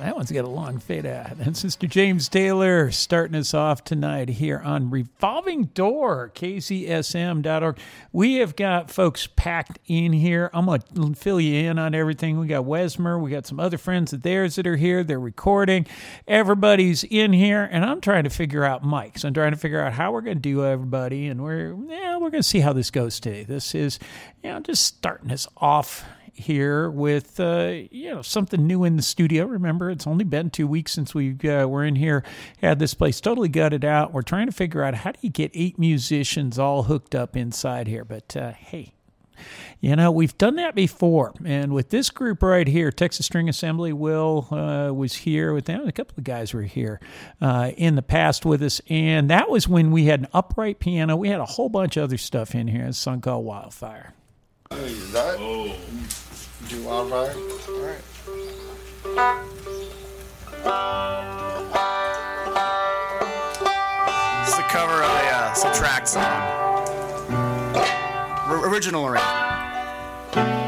that one's got a long fade out. And Sister James Taylor starting us off tonight here on Revolving Door, KZSM.org. We have got folks packed in here. I'm going to fill you in on everything. We got Wesmer, we got some other friends of theirs that are here. They're recording. Everybody's in here, and I'm trying to figure out mics. I'm trying to figure out how we're going to do everybody, and we're yeah, we're going to see how this goes today. This is you know just starting us off here with uh, you know something new in the studio. Remember, it's only been two weeks since we uh, were in here, had this place totally gutted out. We're trying to figure out how do you get eight musicians all hooked up inside here. But uh, hey, you know we've done that before, and with this group right here, Texas String Assembly, Will uh, was here with them. A couple of guys were here uh, in the past with us, and that was when we had an upright piano. We had a whole bunch of other stuff in here. It's a song called Wildfire. Is that? Oh. Do wildfire? Alright. This is a cover of a uh, subtract song. R- original arrangement.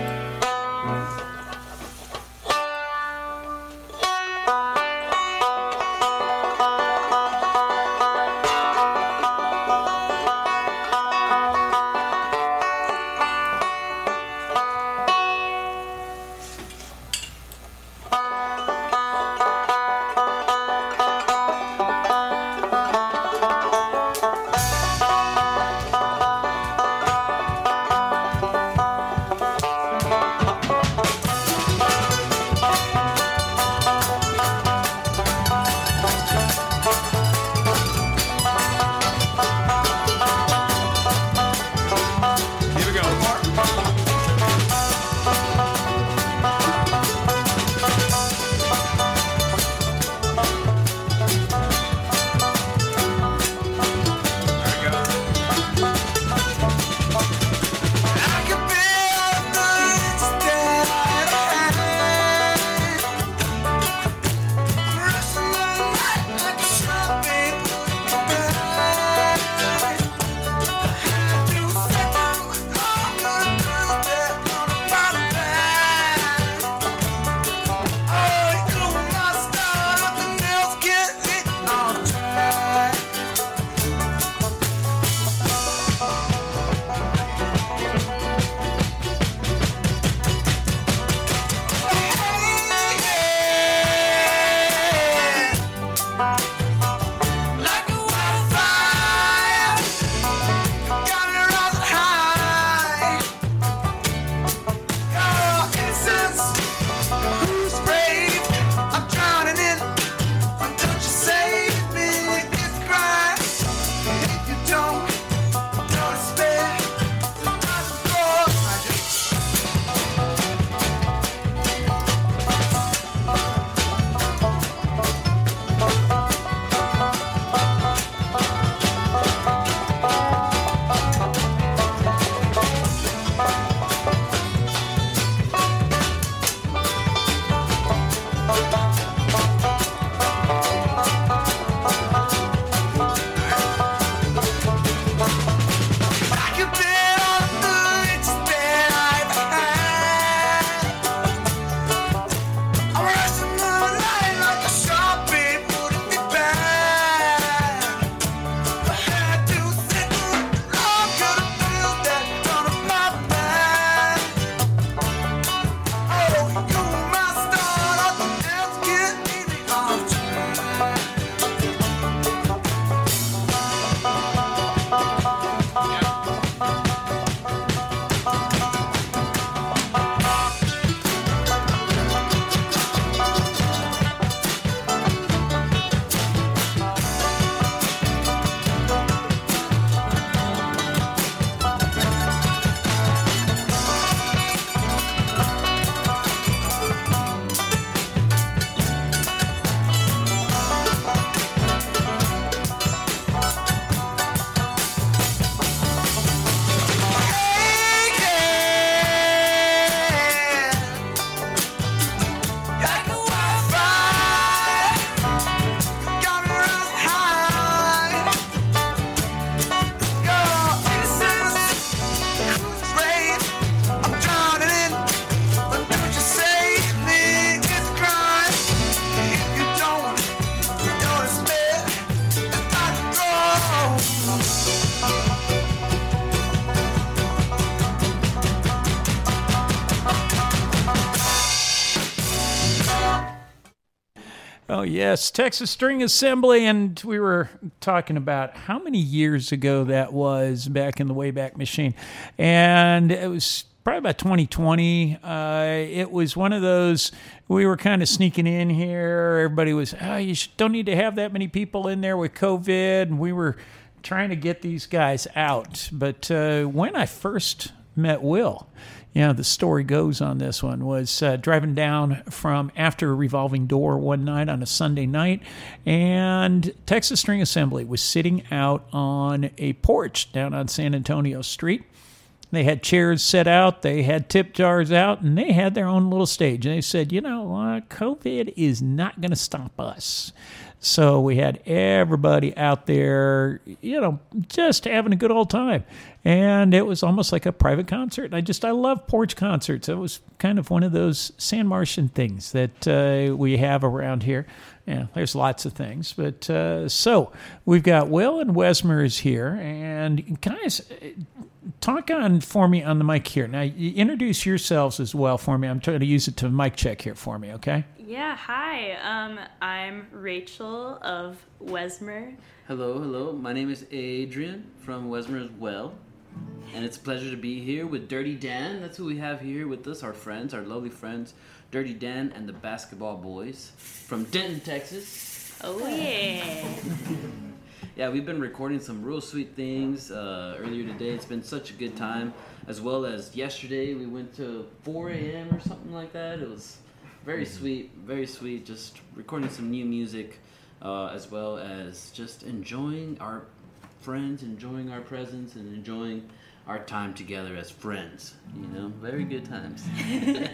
Yes, Texas String Assembly. And we were talking about how many years ago that was back in the Wayback Machine. And it was probably about 2020. Uh, it was one of those, we were kind of sneaking in here. Everybody was, oh, you don't need to have that many people in there with COVID. And we were trying to get these guys out. But uh, when I first met Will, you know, the story goes on this one was uh, driving down from after a revolving door one night on a Sunday night, and Texas String Assembly was sitting out on a porch down on San Antonio Street. They had chairs set out, they had tip jars out, and they had their own little stage. And they said, you know, uh, COVID is not going to stop us. So we had everybody out there, you know, just having a good old time. And it was almost like a private concert. I just, I love porch concerts. It was kind of one of those San Martian things that uh, we have around here. Yeah, there's lots of things. But uh, so we've got Will and Wesmer is here. And guys, talk on for me on the mic here. Now, introduce yourselves as well for me. I'm trying to use it to mic check here for me, okay? Yeah, hi. Um, I'm Rachel of Wesmer. Hello, hello. My name is Adrian from Wesmer as well. And it's a pleasure to be here with Dirty Dan. That's who we have here with us, our friends, our lovely friends, Dirty Dan and the Basketball Boys from Denton, Texas. Oh, yeah. Yeah, we've been recording some real sweet things uh, earlier today. It's been such a good time. As well as yesterday, we went to 4 a.m. or something like that. It was very sweet, very sweet. Just recording some new music, uh, as well as just enjoying our friends, enjoying our presence, and enjoying our time together as friends. You know, very good times.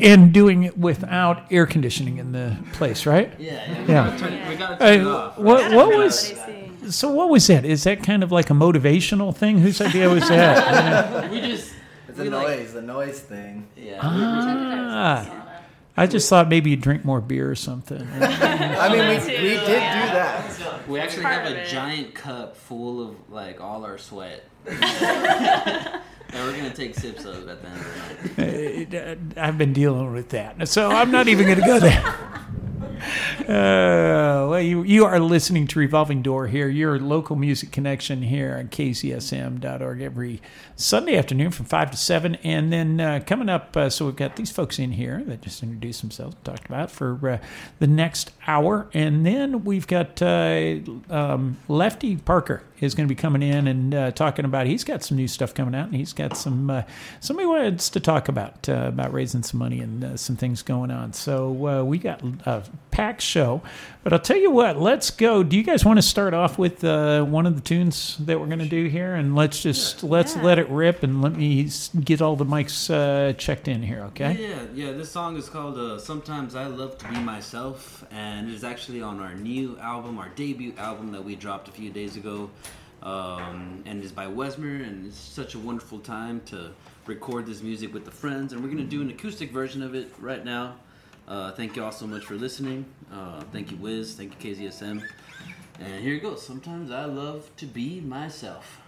And doing it without air conditioning in the place, right? Yeah, yeah. We Yeah. gotta turn, it- we gotta turn it off. what, what was what I see. so? What was that? Is that kind of like a motivational thing? Whose idea was that? We just. It's a we like- noise, the noise thing. Yeah. ah, I just thought maybe you'd drink more beer or something. I mean, we, we did do that. We actually have a giant cup full of like all our sweat. and we're gonna take sips of it at the end of the night. Uh, I've been dealing with that, so I'm not even going to go there. Uh, well, you you are listening to Revolving Door here, your local music connection here on kzsm.org every Sunday afternoon from five to seven, and then uh, coming up. Uh, so we've got these folks in here that just introduced themselves, talked about for uh, the next hour, and then we've got uh, um, Lefty Parker is going to be coming in and uh, talking about. He's got some new stuff coming out, and he's got some uh, somebody wants to talk about uh, about raising some money and uh, some things going on. So uh, we got a packed show, but I'll tell you what. Let's go. Do you guys want to start off with uh, one of the tunes that we're going to do here, and let's just let's Yeah. let it rip, and let me get all the mics uh, checked in here, okay? Yeah, yeah. This song is called uh, "Sometimes I Love to Be Myself," and it is actually on our new album, our debut album that we dropped a few days ago. Um, and it's by Wesmer, and it's such a wonderful time to record this music with the friends. And we're gonna do an acoustic version of it right now. Uh, thank you all so much for listening. Uh, thank you, Wiz. Thank you, KZSM. And here it goes. Sometimes I love to be myself.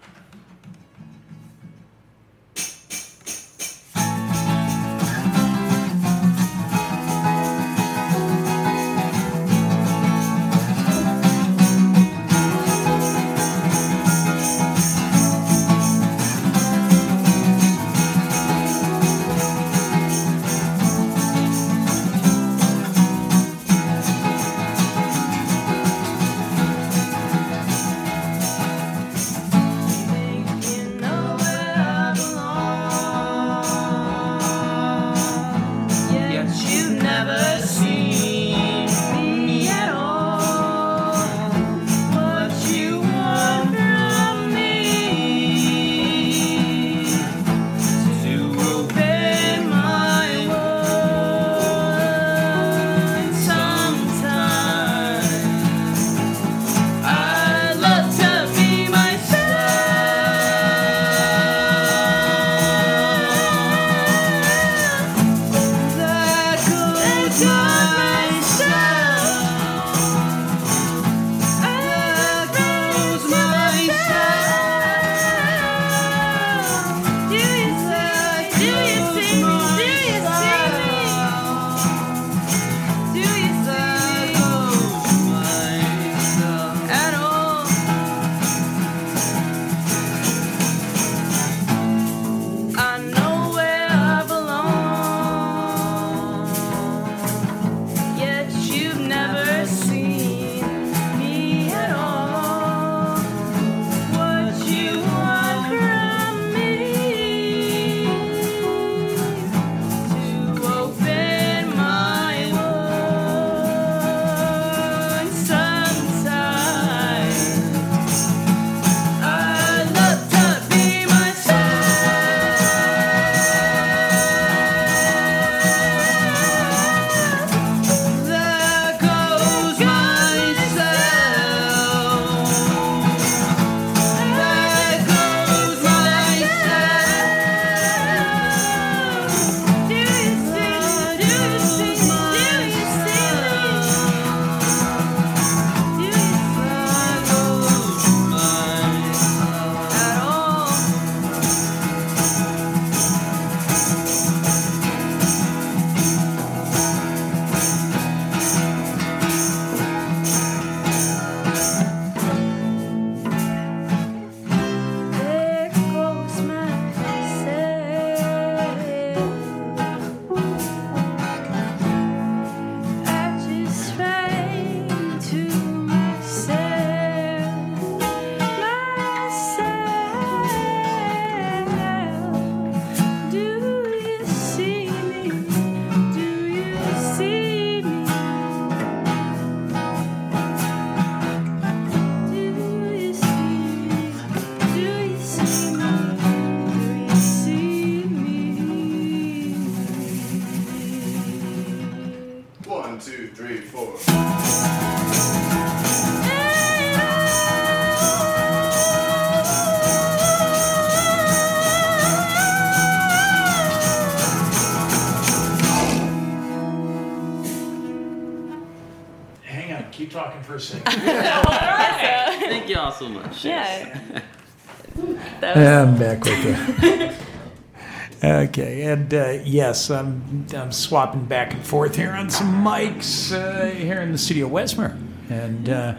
And uh, yes, I'm, I'm swapping back and forth here on some mics uh, here in the studio, Westmer, and uh,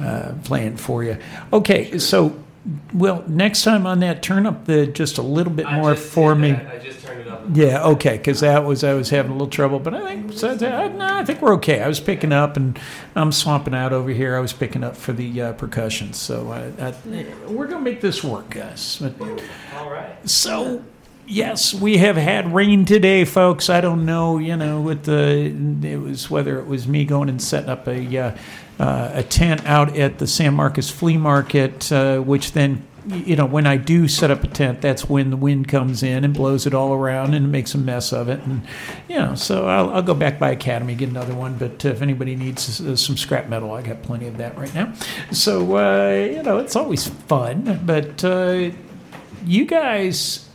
uh, playing for you. Okay, so, well, next time on that, turn up the just a little bit more for me. I just turned it up. Yeah, okay, because that was I was having a little trouble, but I think so, uh, no, I think we're okay. I was picking up, and I'm swamping out over here. I was picking up for the uh, percussion, so I, I, we're gonna make this work, guys. All right. so, yes, we have had rain today, folks. I don't know, you know, with the it was whether it was me going and setting up a uh, uh, a tent out at the San Marcos Flea Market, uh, which then. You know, when I do set up a tent, that's when the wind comes in and blows it all around and makes a mess of it. And, you know, so I'll, I'll go back by Academy, get another one. But if anybody needs uh, some scrap metal, I got plenty of that right now. So, uh, you know, it's always fun. But uh, you guys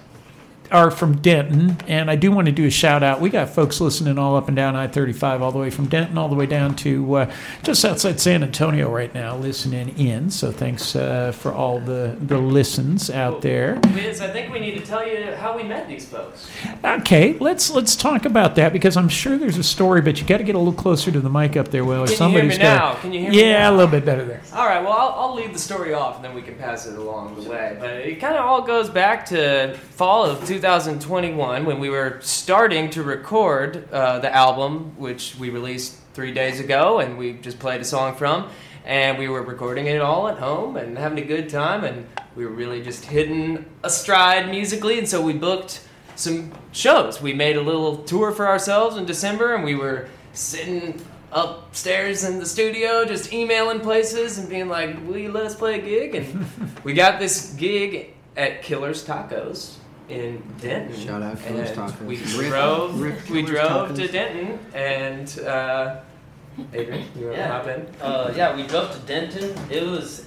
are from Denton, and I do want to do a shout out. We got folks listening all up and down I 35, all the way from Denton, all the way down to uh, just outside San Antonio right now, listening in. So thanks uh, for all the, the listens out there. Wiz, I think we need to tell you how we met these folks. Okay, let's let's talk about that because I'm sure there's a story, but you got to get a little closer to the mic up there, Will. or Can you hear somebody's me now? Can you hear me Yeah, a little bit better there. All right, well, I'll, I'll leave the story off and then we can pass it along the way. But it kind of all goes back to fall of 2021 when we were starting to record uh, the album, which we released three days ago, and we just played a song from. And we were recording it all at home and having a good time, and we were really just hitting a stride musically, and so we booked some shows. We made a little tour for ourselves in December, and we were sitting upstairs in the studio just emailing places and being like, "Will you let us play a gig?" And we got this gig at Killer's Tacos in Denton. Shout out Killer's And Tacos. We Rip- drove. rip we Killer's drove to Denton, and uh, Adrian, you want to Yeah. hop in? Uh, yeah, we drove to Denton. It was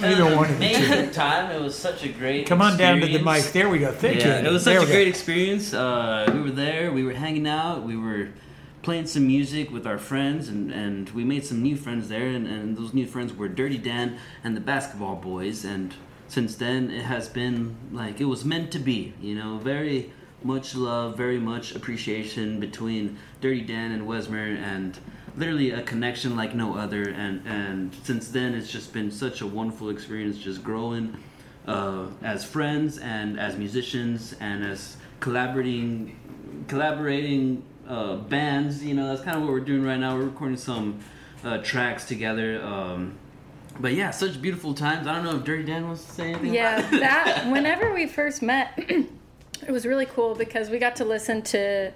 Neither an one of you amazing time. It was such a great. Come on down to the mic. There we go. Thank yeah, you. it was There such a we go. great experience. Uh, we were there. We were hanging out. We were playing some music with our friends, and, and we made some new friends there. And, and those new friends were Dirty Dan and the Basketball Boys. And since then, it has been like it was meant to be. You know, very much love, very much appreciation between Dirty Dan and Wesmer, and literally a connection like no other. And and since then, it's just been such a wonderful experience, just growing uh, as friends and as musicians and as collaborating collaborating uh, bands. You know, that's kind of what we're doing right now. We're recording some uh, tracks together. Um, but yeah, such beautiful times. I don't know if Dirty Dan wants to say anything. Yeah, that whenever we first met, it was really cool because we got to listen to.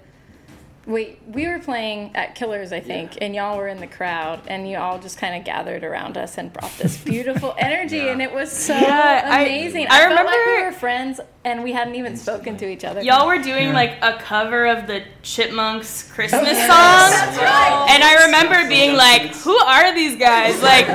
We we were playing at Killers, I think, and y'all were in the crowd, and you all just kind of gathered around us and brought this beautiful energy, and it was so Yeah, I- amazing. I felt like we were friends, and we hadn't even spoken to each other. Y'all were doing like a cover of the Chipmunks Christmas oh, yes. song. That's right. And I remember being like, who are these guys? Like,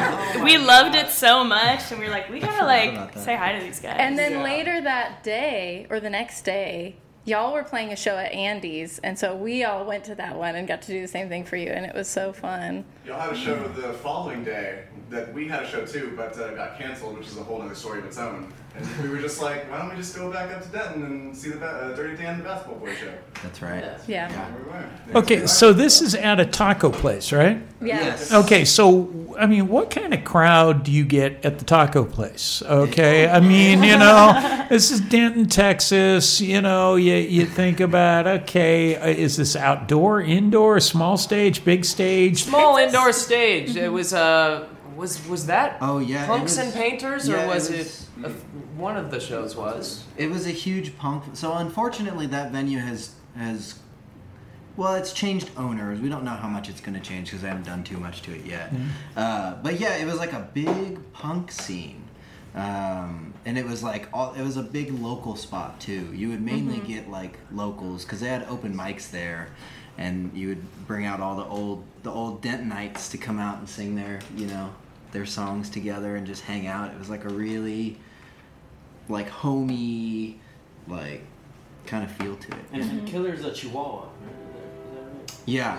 we loved it so much. And we were like, we gotta like say hi to these guys. And then later that day, or the next day, y'all were playing a show at Andy's, and so we all went to that one and got to do the same thing for you, and it was so fun. Y'all had a show the following day that we had a show too, but uh, got canceled, which is a whole other story of its own. And we were just like, why don't we just go back up to Denton and see the uh, Dirty Dan the Basketball Boy show? That's right. Yeah. And we were. Okay, so this is at a taco place, right? Yeah. Okay, so I mean, what kind of crowd do you get at the taco place? Okay, I mean, you know, this is Denton, Texas. You know, you you think about okay, uh, is this outdoor, indoor, small stage, big stage? Small indoor stage. It was uh was was that Oh yeah. Punks was- and Painters or yeah, was it it, a, one of the shows was? It was a huge punk. So unfortunately, that venue has has. Well, it's changed owners. We don't know how much it's going to change because I haven't done too much to it yet. Uh, but yeah, it was like a big punk scene, um, and it was like all. It was a big local spot too. You would mainly get like locals because they had open mics there, and you would bring out all the old the old Dentonites to come out and sing their you know their songs together and just hang out. It was like a really like homey like kind of feel to it. And Killer's a Chihuahua. right? Is that right? Yeah,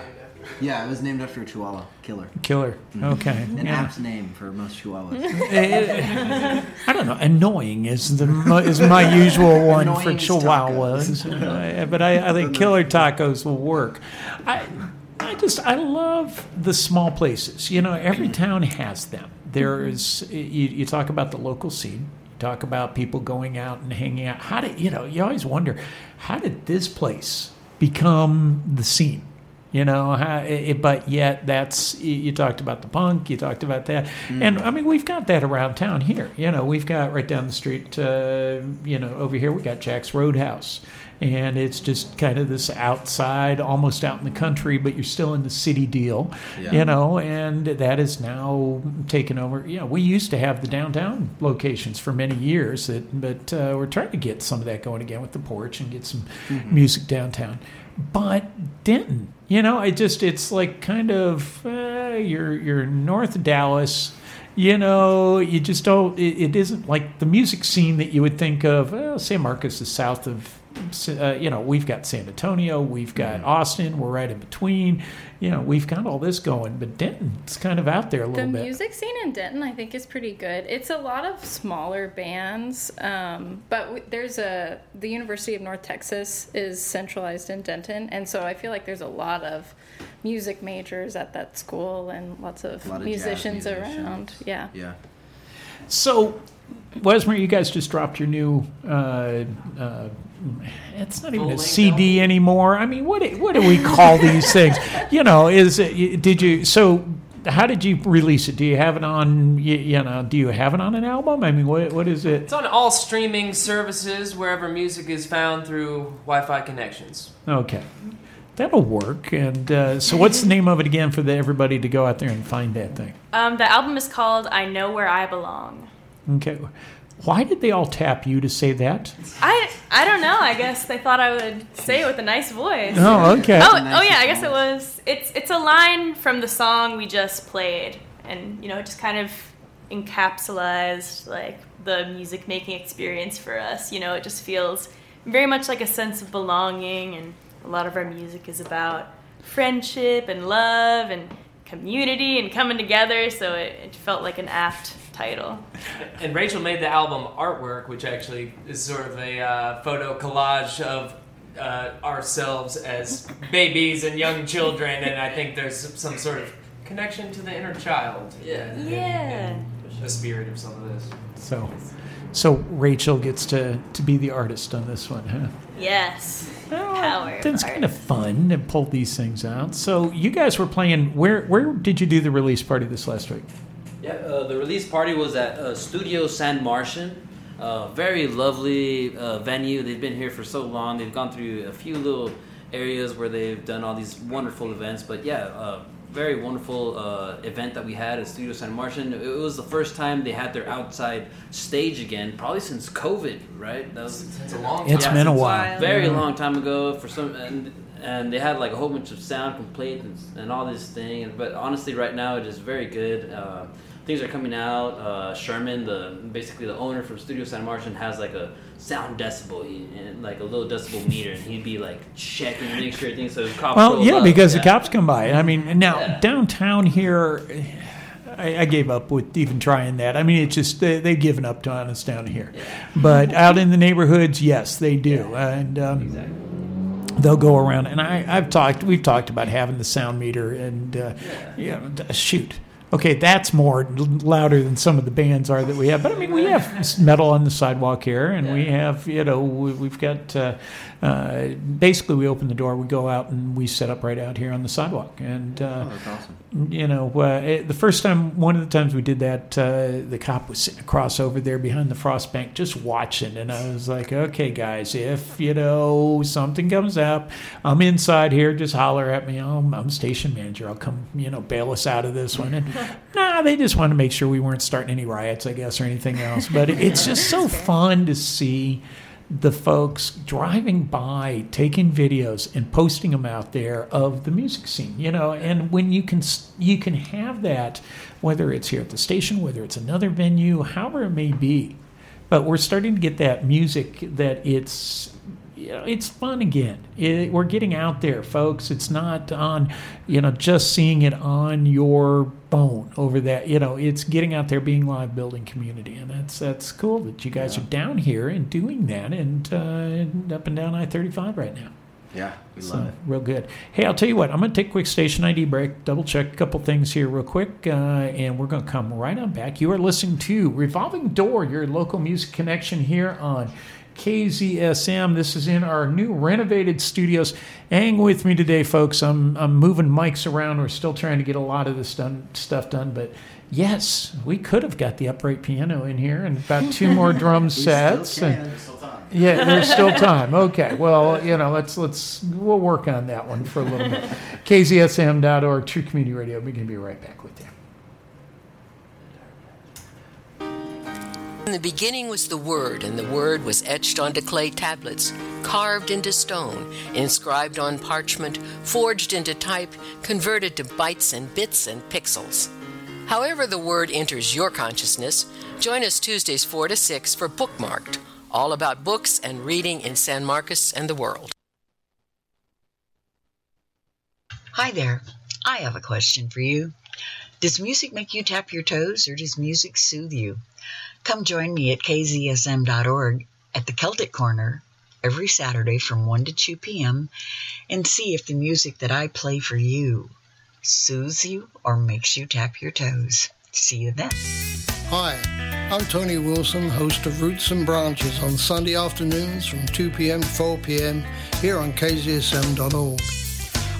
yeah. It was named after a Chihuahua killer. Killer. Okay. An Yeah. apt name for most Chihuahuas. I don't know. Annoying is the is my usual one for chihuahuas, Uh, but I, I think killer tacos will work. I I just I love the small places. You know, every town has them. There is you, you talk about the local scene. You talk about people going out and hanging out. How did you know? You always wonder how did this place become the scene? You know, how, it, but yet that's you, talked about the punk, you talked about that, and I mean we've got that around town here. You know, we've got right down the street. Uh, you know, over here we got Jack's Roadhouse, and it's just kind of this outside, almost out in the country, but you're still in the city deal. Yeah. You know, and that is now taken over. Yeah, we used to have the downtown locations for many years, that, but uh, we're trying to get some of that going again with the porch and get some music downtown. But Denton, you know, it just it's like kind of uh, you're you're north Dallas. You know, you just don't. It, it isn't like the music scene that you would think of. Well, San Marcos is south of. Uh, you know, we've got San Antonio, we've got Austin. We're right in between. You know, we've got all this going, but Denton's kind of out there a The little bit. The music scene in Denton, I think, is pretty good. It's a lot of smaller bands, um, but w- there's a the University of North Texas is centralized in Denton, and so I feel like there's a lot of music majors at that school and lots of, A lot of jazz musicians, musicians. around. Yeah. yeah. So, Wesmer, you guys just dropped your new. Uh, uh, it's not even a CD anymore. I mean, what do- what do we call these things? You know, is it? Did you so? How did you release it? Do you have it on? You, you know, do you have it on an album? I mean, what what is it? It's on all streaming services wherever music is found through Wi-Fi connections. Okay, that'll work. And uh, so, what's the name of it again for the, everybody to go out there and find that thing? Um, the album is called "I Know Where I Belong." Okay, why did they all tap you to say that? I I don't know. I guess they thought I would say it with a nice voice. Oh, okay. Oh, Nice oh yeah. I guess it was. It's it's a line from the song we just played, and you know, it just kind of encapsulates like the music making experience for us. You know, it just feels very much like a sense of belonging, and a lot of our music is about friendship and love and community and coming together. So it, it felt like an apt title. And Rachel made the album artwork, which actually is sort of a uh, photo collage of uh, ourselves as babies and young children, and I think there's some sort of connection to the inner child. Yeah. Yeah. The spirit of some of this. So, so Rachel gets to to be the artist on this one, huh? Yes. Power. of It's kind of fun to pull these things out. So you guys were playing. Where where did you do the release party this last week? Yeah, uh, the release party was at uh, Studio San Martian. Uh, very lovely uh, venue. They've been here for so long. They've gone through a few little areas where they've done all these wonderful events. But yeah, uh, very wonderful uh, event that we had at Studio San Martian. It was the first time they had their outside stage again, probably since COVID, right? That was It's a long It's time. been a while. wild. very long time ago for some and and they had like a whole bunch of sound complaints and, and all this thing but honestly right now it is very good uh, things are coming out uh, sherman the basically the owner from studio san martian has like a sound decibel and like a little decibel meter and he'd be like checking to make sure things so cops Well, yeah, up, because yeah. the cops come by. I mean, now Yeah. downtown here, I, I gave up with even trying that. I mean, it's just they, they've given up on us down here. But out in the neighborhoods, yes, they do, and. Um, exactly they'll go around and I, I've talked we've talked about having the sound meter and uh, yeah. d- shoot okay that's more louder than some of the bands are that we have. But I mean we have metal on the sidewalk here and we have you know we, we've got uh, uh, basically we open the door we go out and we set up right out here on the sidewalk and uh, Oh, that's awesome. you know, uh, it, the first time, one of the times we did that, uh, the cop was sitting across over there behind the frost bank just watching. And I was like, okay, guys, if, you know, something comes up, I'm inside here, just holler at me. I'm, I'm station manager. I'll come, you know, bail us out of this one. And nah, they just wanted to make sure we weren't starting any riots, I guess, or anything else. But it's just so fun to see the folks driving by, taking videos and posting them out there of the music scene. You know, and when you can you can have that, whether it's here at the station, whether it's another venue, however it may be. But we're starting to get that music that it's you know, it's fun again. It, we're getting out there, folks. It's not on, you know, just seeing it on your phone over that. You know, it's getting out there, being live, building community, and that's that's cool that you guys are down here and doing that, and uh, up and down I thirty five right now. Yeah, we So, love it. real good. Hey, I'll tell you what. I'm going to take a quick station ID break, double check a couple things here, real quick, uh, and we're going to come right on back. You are listening to Revolving Door, your local music connection here on KZSM. This is in our new renovated studios. Hang with me today, folks. I'm I'm moving mics around. We're still trying to get a lot of this done stuff done, but. Yes, we could have got the upright piano in here and about two more drum sets. and- yeah, there's still time. Okay. Well, you know, let's let's we'll work on that one for a little bit. KZSM.org, True Community Radio. We're going to be right back with you. In the beginning was the Word, and the Word was etched onto clay tablets, carved into stone, inscribed on parchment, forged into type, converted to bytes and bits and pixels. However, the Word enters your consciousness, join us Tuesdays 4 to 6 for Bookmarked, all about books and reading in San Marcos and the world. Hi there. I have a question for you. Does music make you tap your toes or does music soothe you? Come join me at kzsm.org at the Celtic Corner every Saturday from 1 to 2 p.m. and see if the music that I play for you soothes you or makes you tap your toes. See you then. Hi, I'm Tony Wilson, host of Roots and Branches on Sunday afternoons from 2 p.m. to 4 p.m. here on KZSM.org.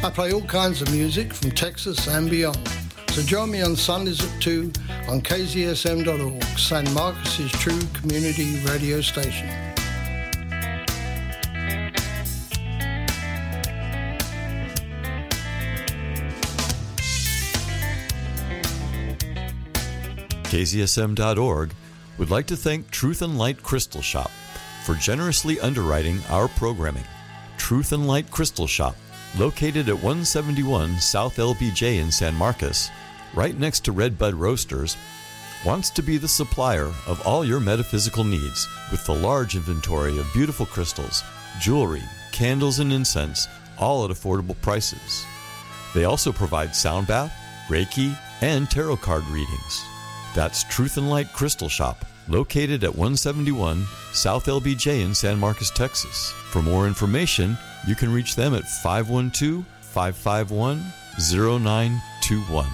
I play all kinds of music from Texas and beyond. So join me on Sundays at 2 on KZSM.org, San Marcos's true community radio station. KZSM.org would like to thank Truth and Light Crystal Shop for generously underwriting our programming. Truth and Light Crystal Shop, located at 171 South LBJ in San Marcos, right next to Red Bud Roasters, wants to be the supplier of all your metaphysical needs with the large inventory of beautiful crystals, jewelry, candles, and incense, all at affordable prices. They also provide sound bath, Reiki, and tarot card readings. That's Truth and Light Crystal Shop, located at 171 South LBJ in San Marcos, Texas. For more information, you can reach them at 512 551 0921.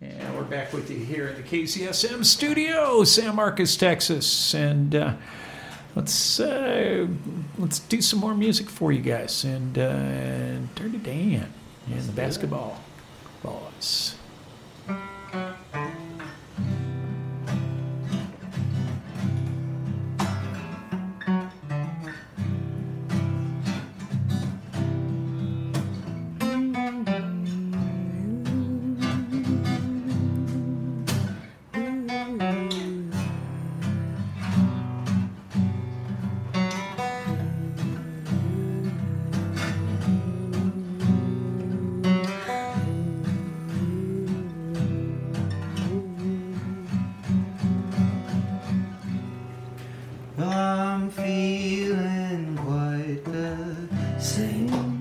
And we're back with you here at the KZSM studio, San Marcos, Texas, and uh, let's uh, let's do some more music for you guys. And uh, Dirty Dan and the basketball boys. I'm feeling quite the same.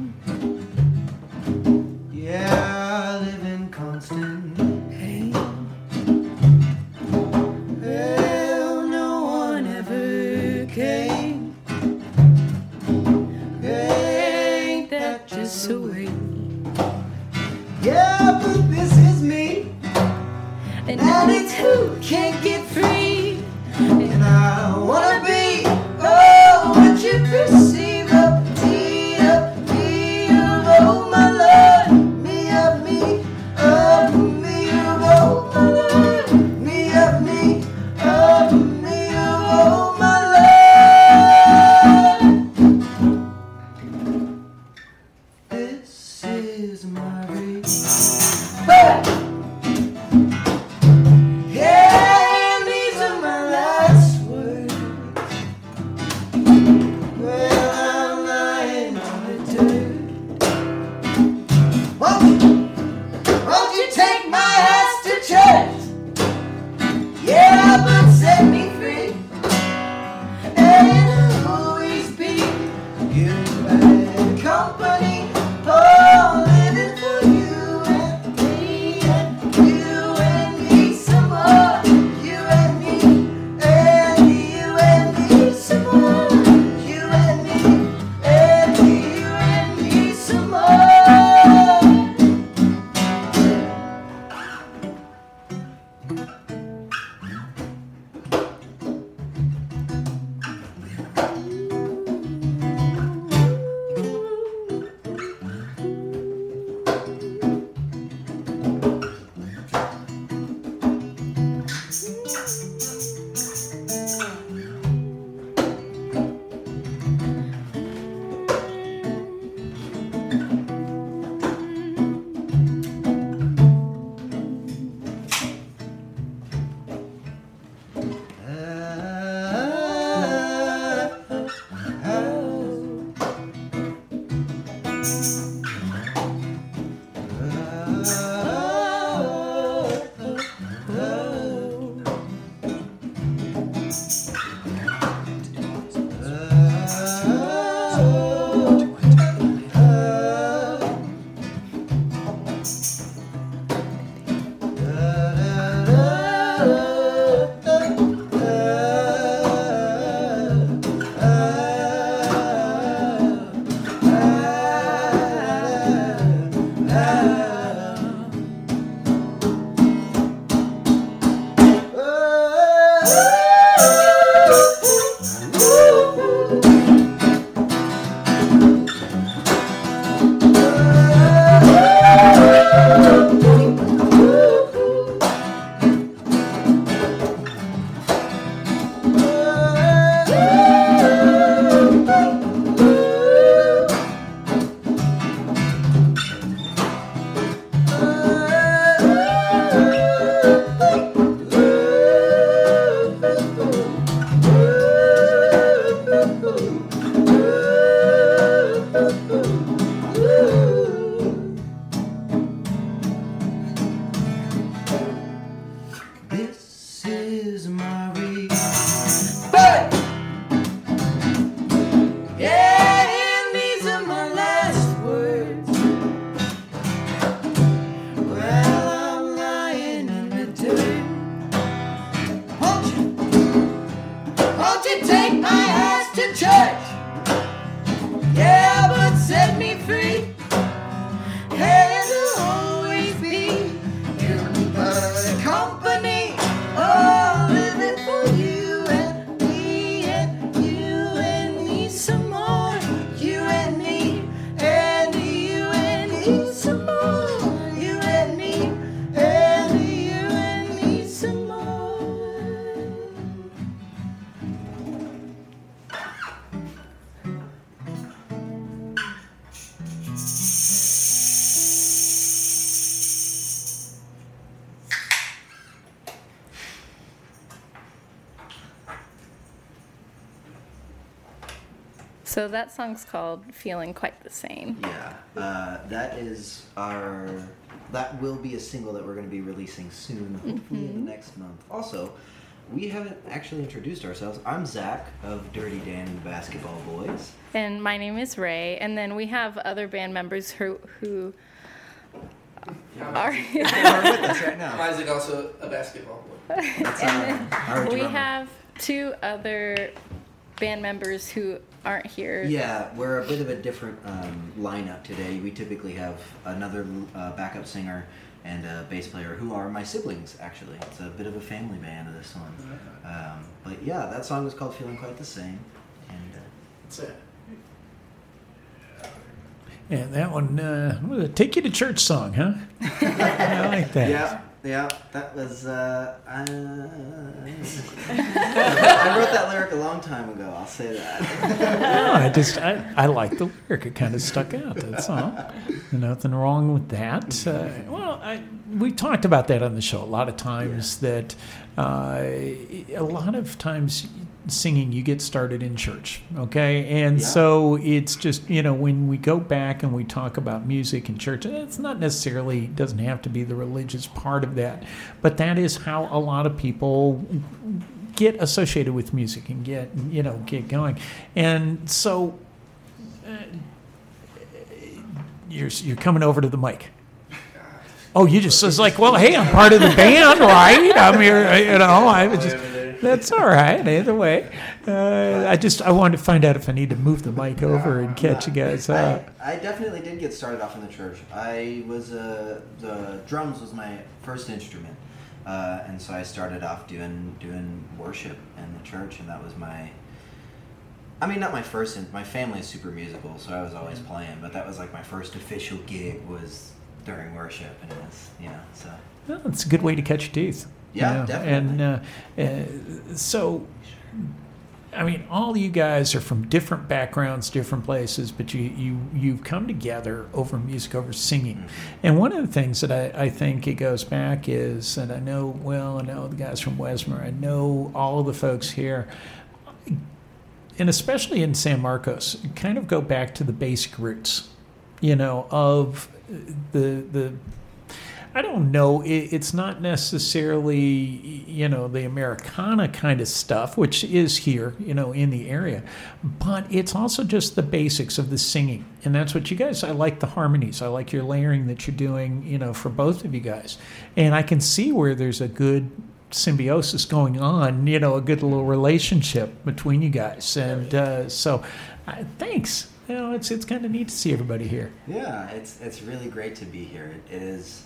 So that song's called "Feeling Quite the Same." Yeah, uh, that is our. That will be a single that we're going to be releasing soon, hopefully in Mhm. the next month. Also, we haven't actually introduced ourselves. I'm Zach of Dirty Dan and the Basketball Boys. And my name is Ray. And then we have other band members who who are with us right now. Isaac also a basketball boy. and our then we drummer. have two other band members who aren't here. Yeah, we're a bit of a different um, lineup today. We typically have another uh, backup singer and a bass player who are my siblings, actually. It's a bit of a family band, of this one. Um, but yeah, that song was called Feeling Quite the Same. And uh, That's it. And that one, uh, what was it? take you to church song, huh? I like that. Yeah, yeah, that was. Uh, I, I wrote that lyric a long time ago. I'll say that. No, I just I, I like the lyric. It kind of stuck out. That's all. Nothing wrong with that. Uh, well, I, we talked about that on the show a lot of times. That uh, a lot of times singing you get started in church okay? And Yeah. so it's just you know when we go back and we talk about music and church it's not necessarily doesn't have to be the religious part of that but that is how a lot of people get associated with music and get you know get going. And so uh, you're you're coming over to the mic. Oh you just was like well hey i'm part of the band right? I'm here you know i just that's all right either way uh, i just i wanted to find out if i need to move the mic over and catch you guys up I, I definitely did get started off in the church. I was uh, the drums was my first instrument, uh, and so I started off doing doing worship in the church, and that was my. I mean, not my first. My family is super musical, so I was always playing. But that was like my first official gig was during worship, and it was you know so. Well, it's a good way to catch your teeth. You Yeah, know. And uh, uh, so, I mean, all you guys are from different backgrounds, different places, but you you you've come together over music, over singing. Mm-hmm. And one of the things that I, I think it goes back is, and I know well, I know the guys from Wezmer, I know all of the folks here. And especially in San Marcos, kind of go back to the basic roots, you know, of the the I don't know. It, it's not necessarily, you know, the Americana kind of stuff, which is here, you know, in the area, but it's also just the basics of the singing. And that's what you guys, I like the harmonies. I like your layering that you're doing, you know, for both of you guys. And I can see where there's a good symbiosis going on, you know, a good little relationship between you guys. And uh, so, uh, thanks. You know, it's, it's kind of neat to see everybody here. Yeah, it's it's really great to be here. It, it is,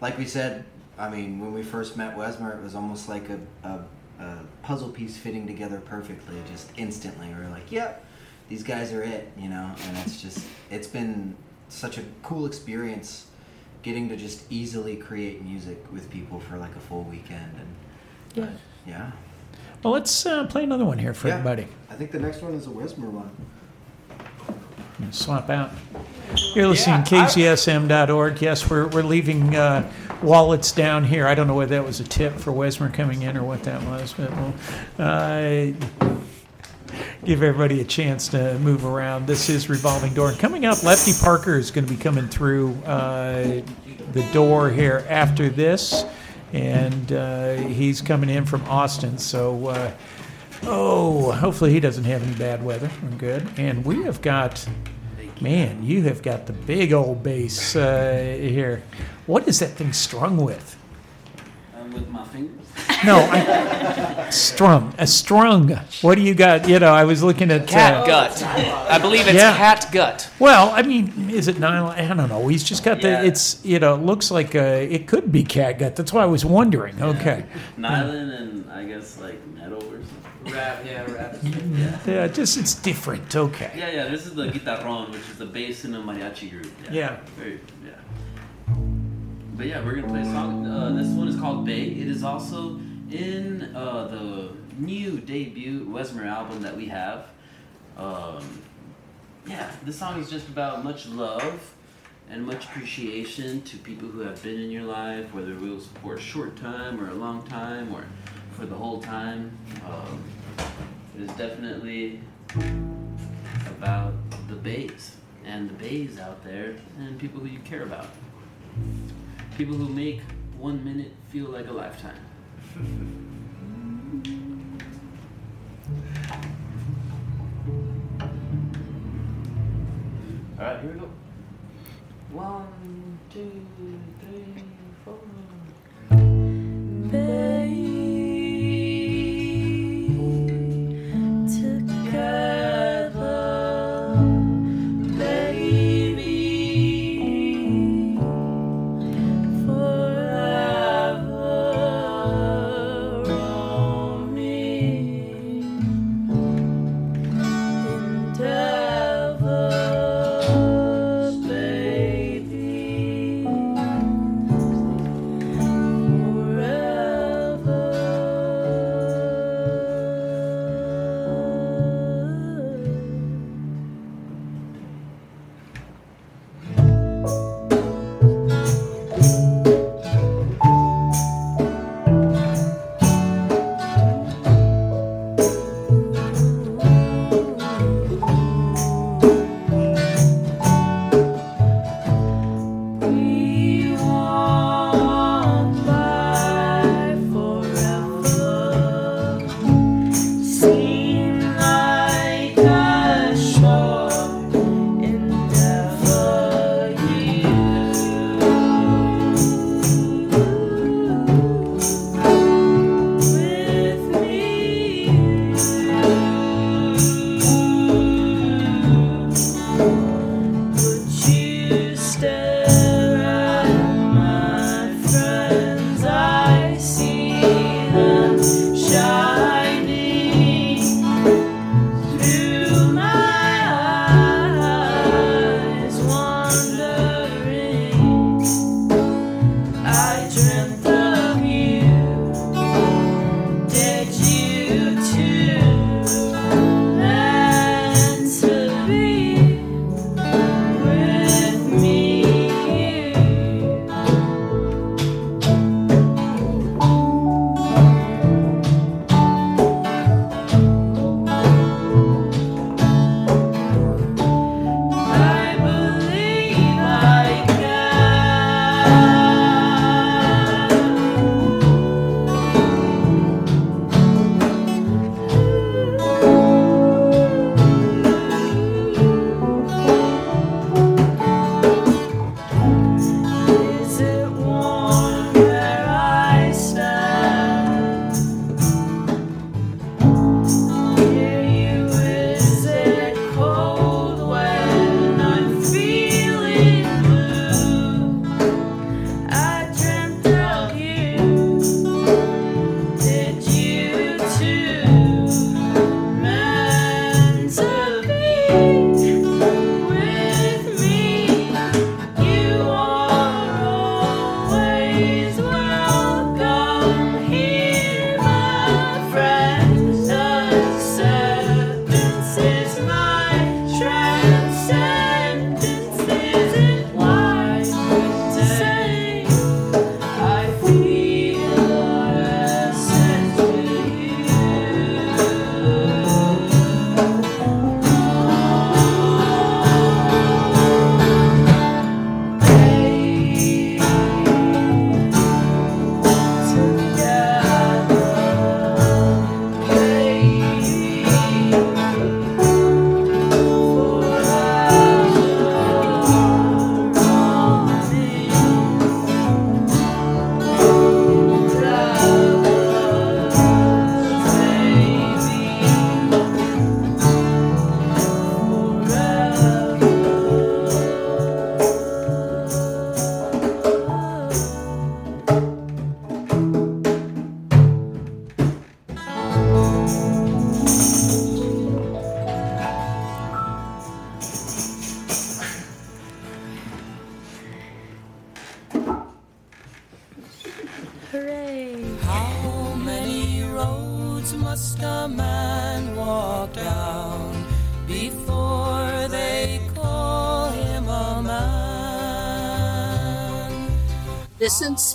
like we said. I mean, when we first met Wezmer, it was almost like a, a, a puzzle piece fitting together perfectly, just instantly. We were like, "Yep, these guys are it," you know. And it's just, it's been such a cool experience, getting to just easily create music with people for like a full weekend. And Yeah. yeah, Well, let's uh, play another one here for Yeah. everybody. I think the next one is a Wezmer one. Swap out. You're listening Yeah, to KZSM.org. Yes, we're, we're leaving uh, wallets down here. I don't know whether that was a tip for Wezmer coming in or what that was, but we'll uh, give everybody a chance to move around. This is Revolving Door. And coming up, Lefty Parker is going to be coming through uh, the door here after this, and uh, he's coming in from Austin. So, uh, oh, hopefully he doesn't have any bad weather. We're good. And we have got. Man, you have got the big old bass uh, here. What is that thing strung with? Um, with my fingers. No, I, strum. A strung. What do you got? You know, I was looking at Cat uh, gut. I believe it's Yeah. cat gut. Well, I mean, is it nylon? I don't know. He's just got Yeah. the. It's you know, it looks like uh it could be cat gut. That's why I was wondering. Okay. Nylon and I guess like metal or something. Rap, yeah, rap. Yeah. Yeah, just it's different. Okay. Yeah, yeah. This is the guitarron, which is the bass in a mariachi group. Yeah. Very, yeah. But yeah, we're gonna play a song. Uh, this one is called Bay. It is also in uh, the new debut Wezmer album that we have. Um, yeah, this song is just about much love and much appreciation to people who have been in your life, whether it was for a short time or a long time or for the whole time. Um, definitely about the bays and the bays out there and people who you care about. People who make one minute feel like a lifetime. All right, here we go. One, two, three, four.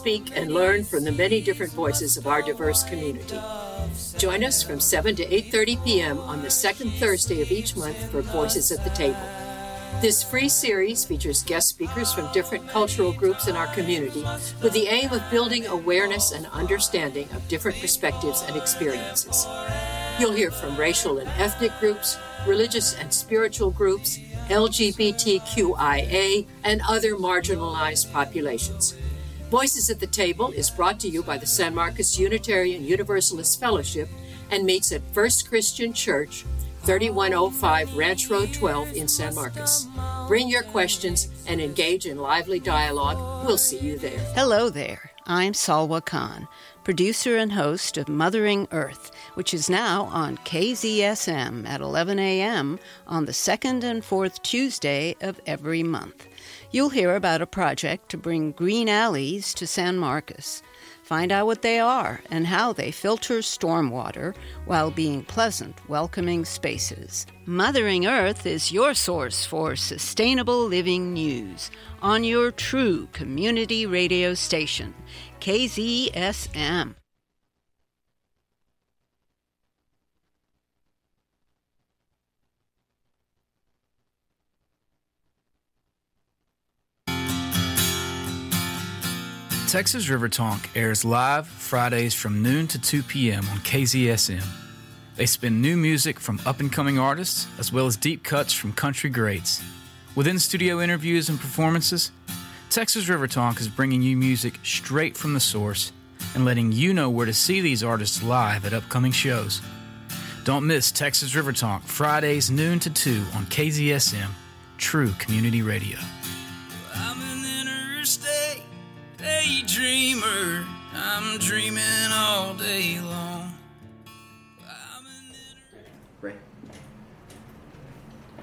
speak and learn from the many different voices of our diverse community. Join us from 7 to 8:30 p.m. on the second Thursday of each month for Voices at the Table. This free series features guest speakers from different cultural groups in our community with the aim of building awareness and understanding of different perspectives and experiences. You'll hear from racial and ethnic groups, religious and spiritual groups, LGBTQIA, and other marginalized populations. Voices at the Table is brought to you by the San Marcos Unitarian Universalist Fellowship and meets at First Christian Church, 3105 Ranch Road 12 in San Marcos. Bring your questions and engage in lively dialogue. We'll see you there. Hello there. I'm Salwa Khan, producer and host of Mothering Earth, which is now on KZSM at 11 a.m. on the second and fourth Tuesday of every month. You'll hear about a project to bring green alleys to San Marcos. Find out what they are and how they filter stormwater while being pleasant, welcoming spaces. Mothering Earth is your source for sustainable living news on your true community radio station, KZSM. Texas River Tonk airs live Fridays from noon to 2 p.m. on KZSM. They spin new music from up and coming artists as well as deep cuts from country greats. Within studio interviews and performances, Texas River Tonk is bringing you music straight from the source and letting you know where to see these artists live at upcoming shows. Don't miss Texas River Tonk Fridays noon to 2 on KZSM, True Community Radio. I'm an interstate daydreamer. I'm dreaming all day long.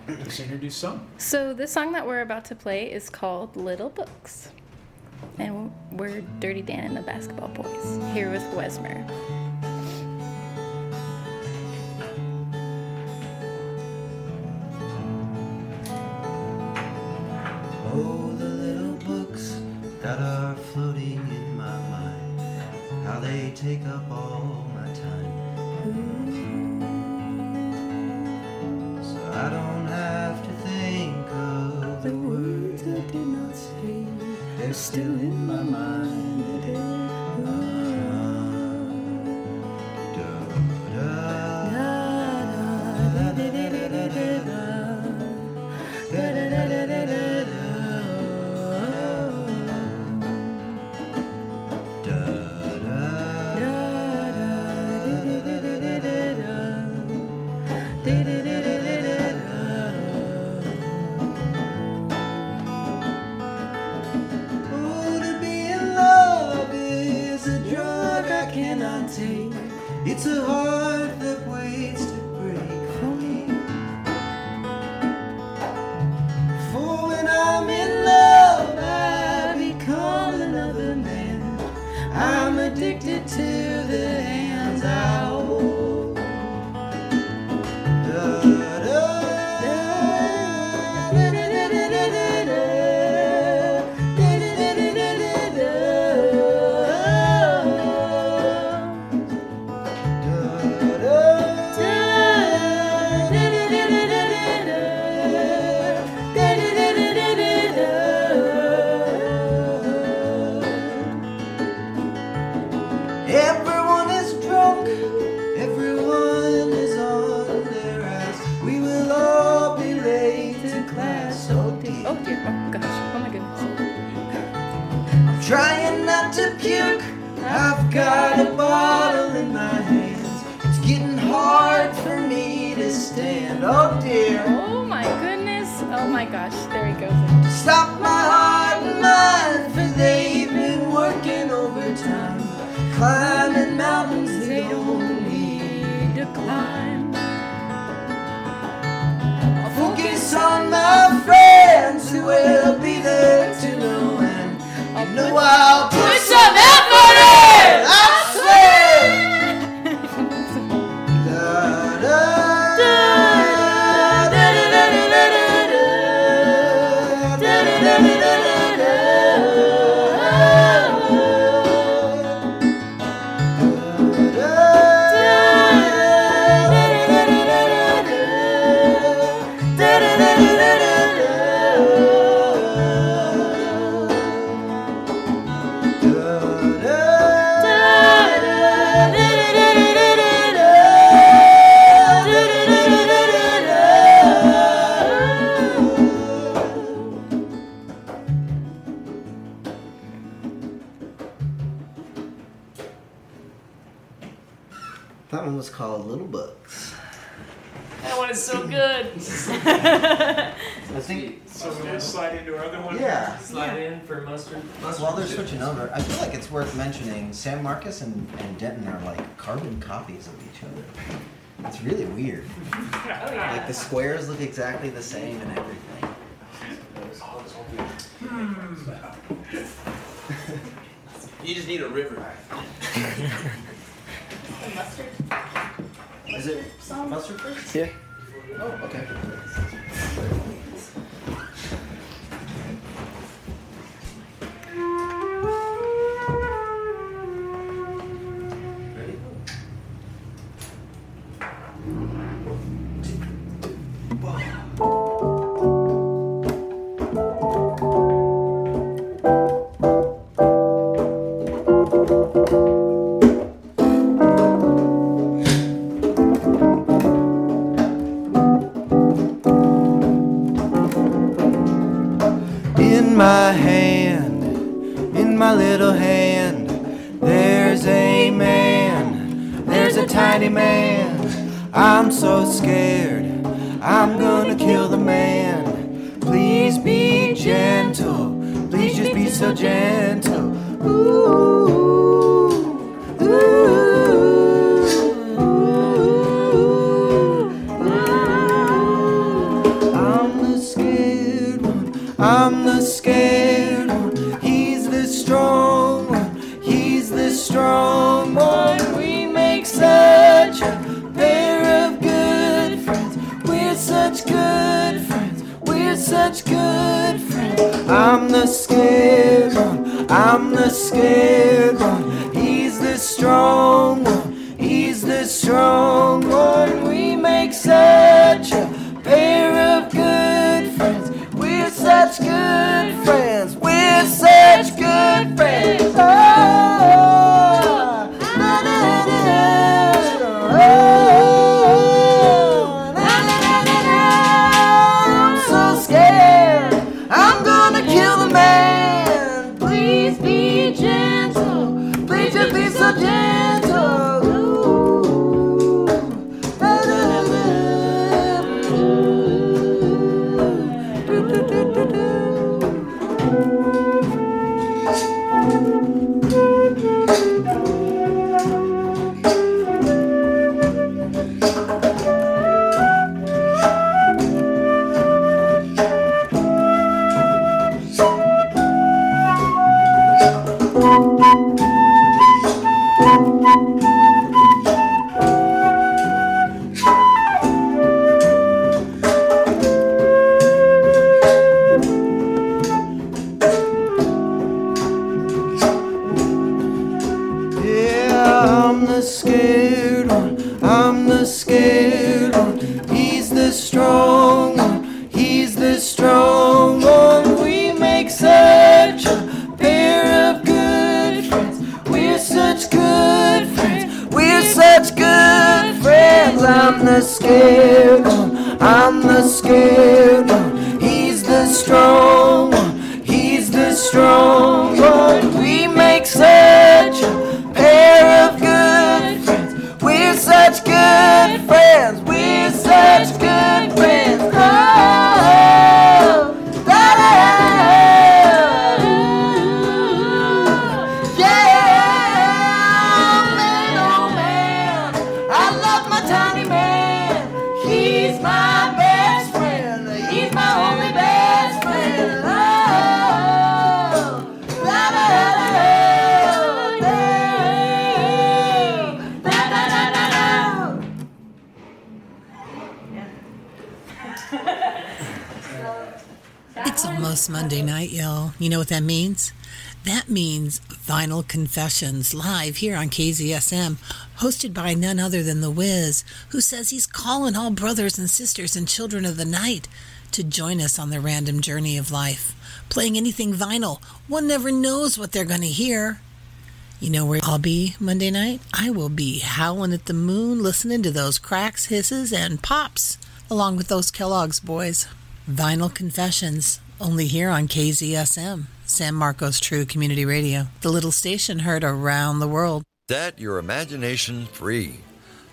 Let's introduce some. So this song that we're about to play is called Little Books. And we're Dirty Dan and the Basketball Boys here with Wezmer. That are floating in my mind, how they take up all my time. So I don't have to think of the words I did not say, they're still in my mind. Oh, Everyone is drunk, everyone is on their ass. We will all be late to class. Oh dear. Oh dear. Oh gosh. Oh my goodness. I'm trying not to puke. I've got a bottle in my hands. It's getting hard for me to stand. Oh dear. Oh my goodness. Oh my gosh. There he goes. Stop my heart and mind, for they've been working overtime. Climbing mountains they don't need to climb. I'll focus on my friends who will be there to know and I know I'll put some While they're switching over, I feel like it's worth mentioning San Marcos and, and Denton are like carbon copies of each other. It's really weird. Like the squares look exactly the same and everything. Hmm. You just need a river. mustard? Is it mustard first? Yeah. Oh, okay. Confessions live here on KZSM, hosted by none other than The Wiz, who says he's calling all brothers and sisters and children of the night to join us on the random journey of life. Playing anything vinyl, one never knows what they're going to hear. You know where I'll be Monday night? I will be howling at the moon, listening to those cracks, hisses, and pops, along with those Kellogg's boys. Vinyl Confessions, only here on KZSM. San Marcos True Community Radio, the little station heard around the world. Set your imagination free.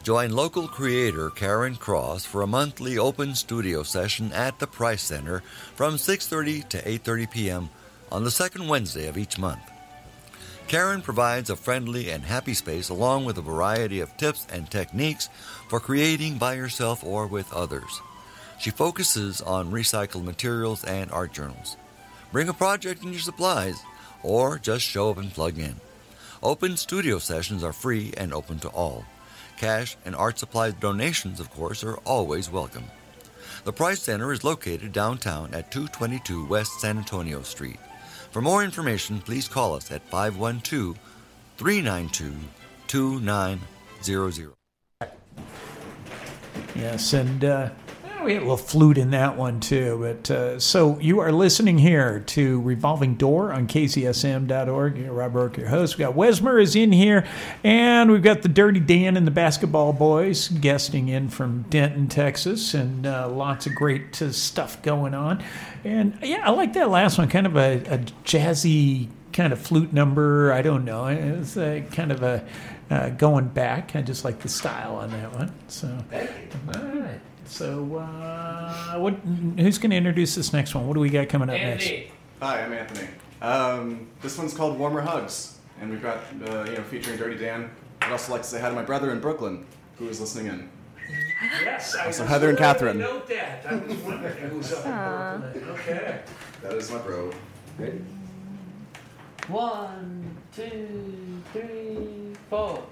Join local creator Karen Cross for a monthly open studio session at the Price Center from 6:30 to 8:30 p.m. on the second Wednesday of each month. Karen provides a friendly and happy space along with a variety of tips and techniques for creating by yourself or with others. She focuses on recycled materials and art journals. Bring a project and your supplies, or just show up and plug in. Open studio sessions are free and open to all. Cash and art supply donations, of course, are always welcome. The Price Center is located downtown at 222 West San Antonio Street. For more information, please call us at 512 392 2900. Yes, and uh, we had a little flute in that one too. But uh, so you are listening here to Revolving Door on KZSM.org. Rob Rourke, your host. We got Wezmer is in here, and we've got the Dirty Dan and the Basketball Boys guesting in from Denton, Texas, and uh, lots of great uh, stuff going on. And yeah, I like that last one, kind of a, a jazzy kind of flute number. I don't know. It's uh, kind of a uh, going back. I just like the style on that one. So, all right. So, uh, what? Who's going to introduce this next one? What do we got coming up next? Hi, I'm Anthony. Um, this one's called Warmer Hugs, and we've got, uh, you know, featuring Dirty Dan. I'd also like to say hi to my brother in Brooklyn, who is listening in. Yes, I Also, was Heather and Catherine. Note that. I was wondering who was up in Brooklyn. Okay. That is my bro. Ready? One, two, three, four.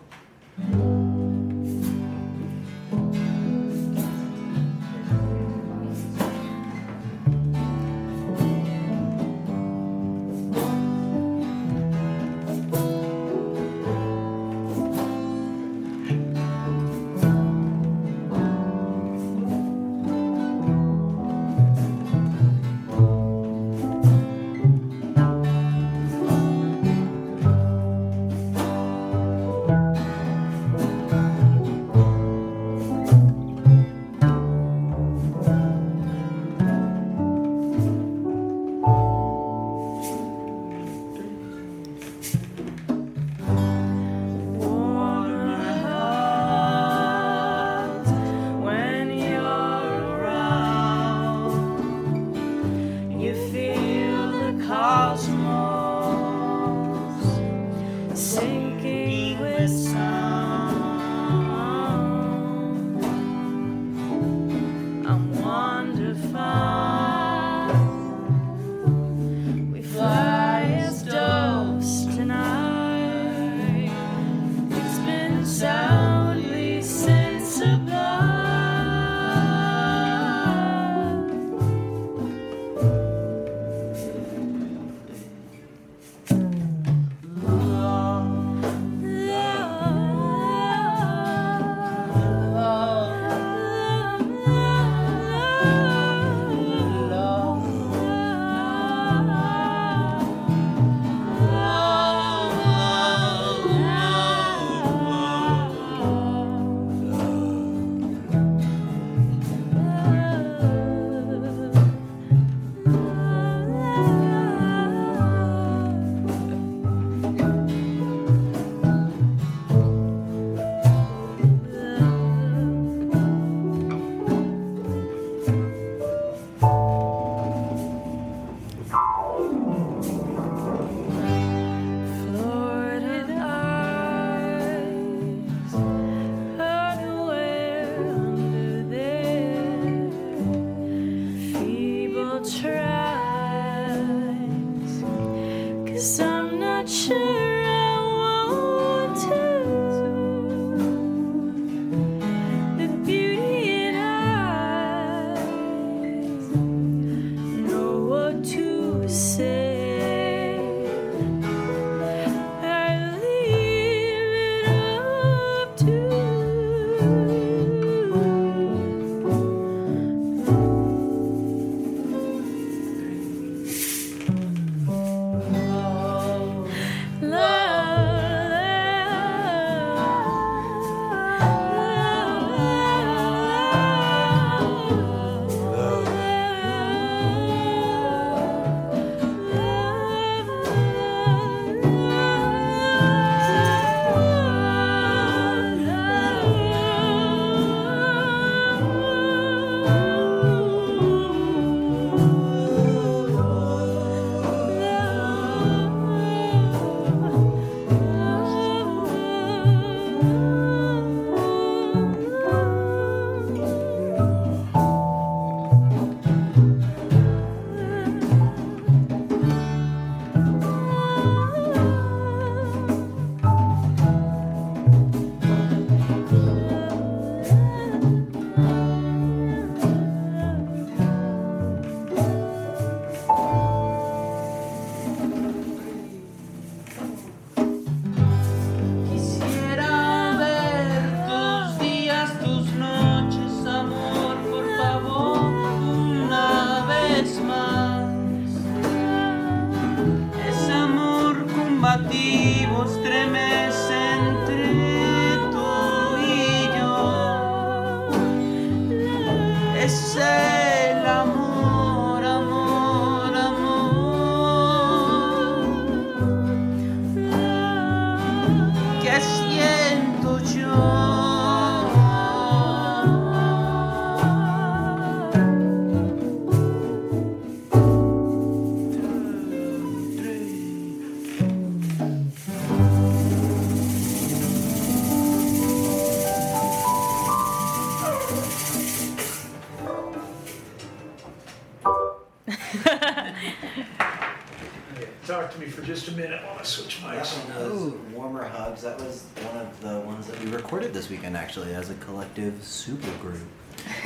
Weekend, actually, as a collective super group.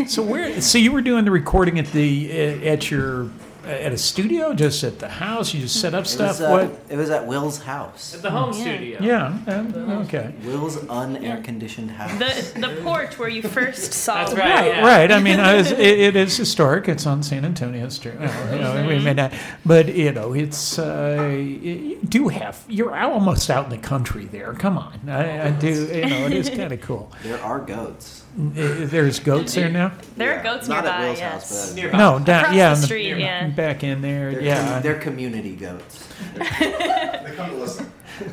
So where? So you were doing the recording at the at your at a studio, just at the house. You just set up It stuff. was, uh, what? It was at Will's house. At the home Yeah. studio. Yeah. uh, okay. Will's unair conditioned house. The the porch where you first saw. That's the right. Right. I mean, I was, it, it is historic. It's on San Antonio Street. You know, we may not, but you know, it's uh, you do have. You're almost out in the country there. Come on, I, I do. You know, it is kind of cool. There are goats. There's goats there now. There are goats Not at nearby. Will's yes. house, but No, down, Across yeah, the in the- street, yeah. back in there. They're, yeah, com- they're community goats. They come to listen.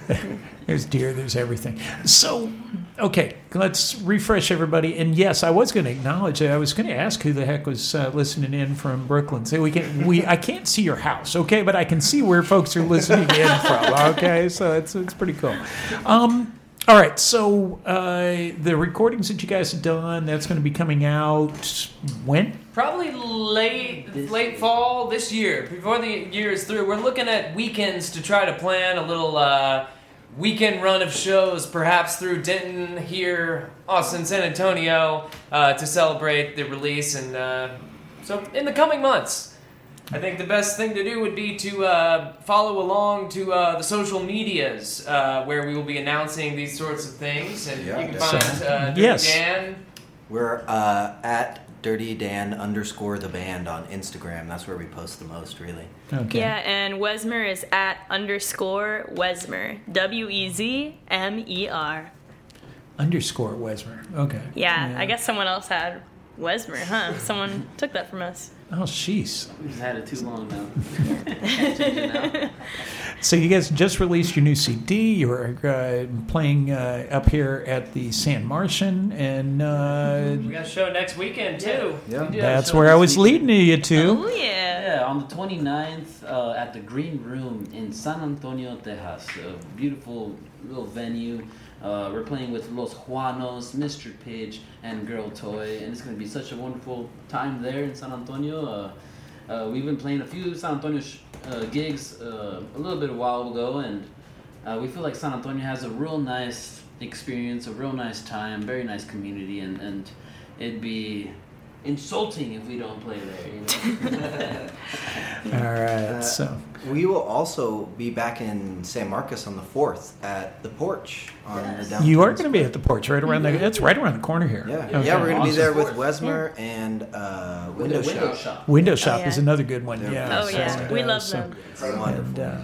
There's deer, there's everything. So, okay, let's refresh everybody. And yes, I was going to acknowledge that. I was going to ask who the heck was uh, listening in from Brooklyn. So we can we I can't see your house, okay, but I can see where folks are listening in from. Okay, so it's it's pretty cool. Um, all right, so uh, the recordings that you guys have done, that's going to be coming out when? Probably late late fall this year, before the year is through. We're looking at weekends to try to plan a little uh, weekend run of shows, perhaps through Denton, here, Austin, San Antonio, uh, to celebrate the release. And uh, so, in the coming months, I think the best thing to do would be to uh, follow along to uh, the social medias, uh, where we will be announcing these sorts of things. And Yeah, you can definitely. find uh, Dirty Yes. Dan. We're uh, at Dirty Dan underscore the band on Instagram. That's where we post the most, really. Okay. Yeah, and Wezmer is at underscore Wezmer. W E Z M E R. Underscore Wezmer. Okay. Yeah, I guess someone else had Wezmer, huh? Someone took that from us. Oh, jeez. We've had it too long now. So you guys just released your new CD. You were uh, playing uh, up here at the San Martian, and uh, We got a show next weekend, too. We do have that's where I was weekend. leading you to. Oh yeah. Yeah, on the 29th uh, at the Green Room in San Antonio, Texas. A beautiful little venue. Uh, we're playing with Los Juanos, Mr. Pidge, and Girl Toy, and it's going to be such a wonderful time there in San Antonio. Uh, uh, we've been playing a few San Antonio sh- uh, gigs uh, a little bit a while ago, and we feel like San Antonio has a real nice experience, a real nice time, very nice community, and, and it'd be insulting if we don't play there. You know? All right. Uh, so We will also be back in San Marcos on the 4th at the porch on the downtown. you are going to be at the porch right around the. It's right around the corner here. Yeah, Okay. yeah, we're going to be there with Awesome. Wezmer and uh, Window, Window Shop. Shop. Window Shop yeah. is another good one. They're Yeah. Oh yeah, so, we uh, love so- them. Wonderful. And, uh,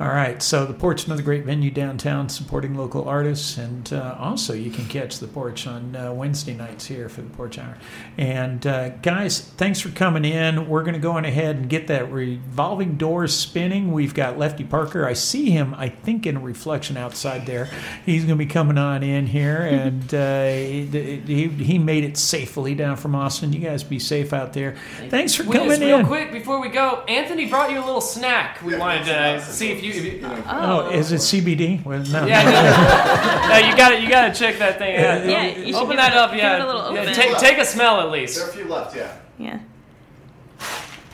all right, so the porch, another great venue downtown, supporting local artists, and uh, also you can catch the porch on uh, Wednesday nights here for the porch hour. And uh, guys, thanks for coming in. We're going to go on ahead and get that revolving door spinning. We've got Lefty Parker. I see him, I think, in a reflection outside there. He's going to be coming on in here, and uh, he, he he made it safely down from Austin. You guys be safe out there. Thanks for Wiz, coming real in. Real quick before we go, Anthony brought you a little snack. We wanted to see if you. If you oh, oh, is it CBD? Well, no. Yeah, no, no, you got to You got to check that thing out. Yeah, you open give that it- up. give Yeah, it a little Yeah, open. take take a smell at least. There are a few left, yeah. Yeah.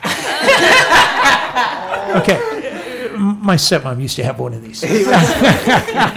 Okay. My stepmom used to have one of these. The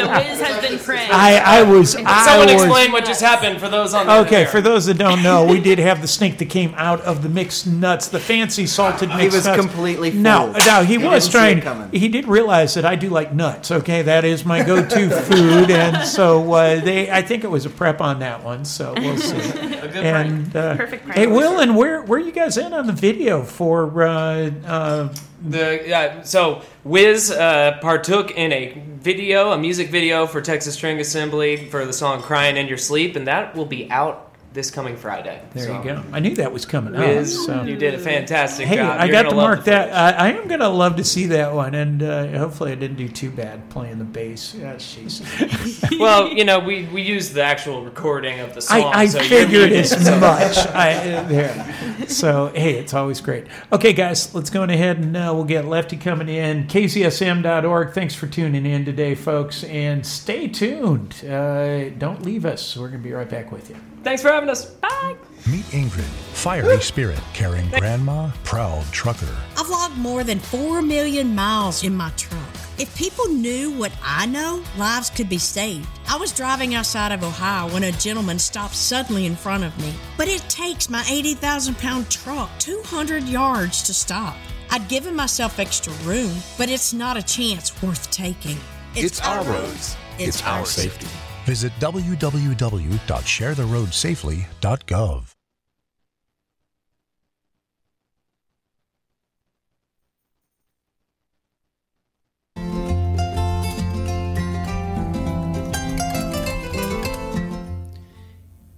whiz has been pranked. I, I was. I Someone was, explain what just happened for those on the Okay, air. for those that don't know, we did have the snake that came out of the mixed nuts, the fancy salted mixed He was nuts. completely No, fooled. no, he, He was didn't see it trying. coming. He did realize that I do like nuts. Okay, that is my go-to food, and so uh, they. I think it was a prep on that one. So we'll see. A good and uh, Perfect prank. hey, Will, and where where you guys in on the video for uh, uh, The so Wiz uh, partook in a video, a music video for Texas String Assembly for the song "Crying in Your Sleep," and that will be out this coming Friday. There So, you go. I knew that was coming Wiz, up. So. you did a fantastic Hey, job. I You're got gonna mark that. I, I am going to love to see that one, and uh, hopefully I didn't do too bad playing the bass. Jeez. well, you know, we, we used the actual recording of the song. I, I so figured as so- much. I, uh, there. So hey, it's always great. Okay, guys, let's go on ahead and uh, we'll get Lefty coming in. KZSM.org. Thanks for tuning in today, folks, and stay tuned. Uh, don't leave us. We're going to be right back with you. Thanks for having us. Bye. Meet Ingrid, fiery spirit carrying grandma, proud trucker. I've logged more than 4 million miles in my truck. If people knew what I know, lives could be saved. I was driving outside of Ohio when a gentleman stopped suddenly in front of me. But it takes my 80,000 pound truck 200 yards to stop. I'd given myself extra room, but it's not a chance worth taking. It's our roads. It's our safety. Visit www.sharetheroadsafely.gov.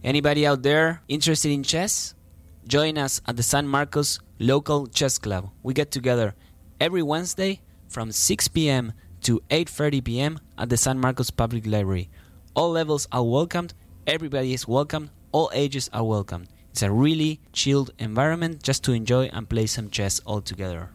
Anybody out there interested in chess? Join us at the San Marcos Local Chess Club. We get together every Wednesday from 6 p.m. to 8:30 p.m. at the San Marcos Public Library. All levels are welcomed. Everybody is welcome. All ages are welcome. It's a really chilled environment just to enjoy and play some chess all together.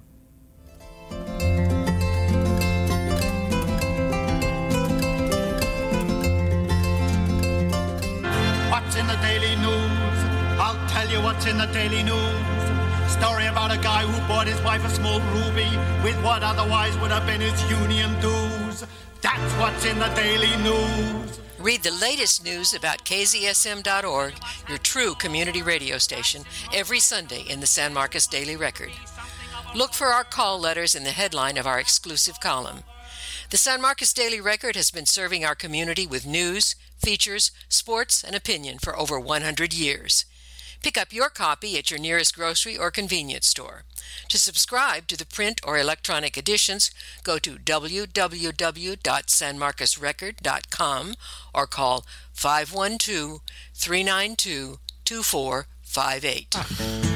What's in the daily news? I'll tell you what's in the daily news. Story about a guy who bought his wife a small ruby with what otherwise would have been his union dues. That's what's in the daily news. Read the latest news about KZSM.org, your true community radio station, every Sunday in the San Marcos Daily Record. Look for our call letters in the headline of our exclusive column. The San Marcos Daily Record has been serving our community with news, features, sports, and opinion for over 100 years. Pick up your copy at your nearest grocery or convenience store. To subscribe to the print or electronic editions, go to www.sanmarcosrecord.com or call 512 392 2458.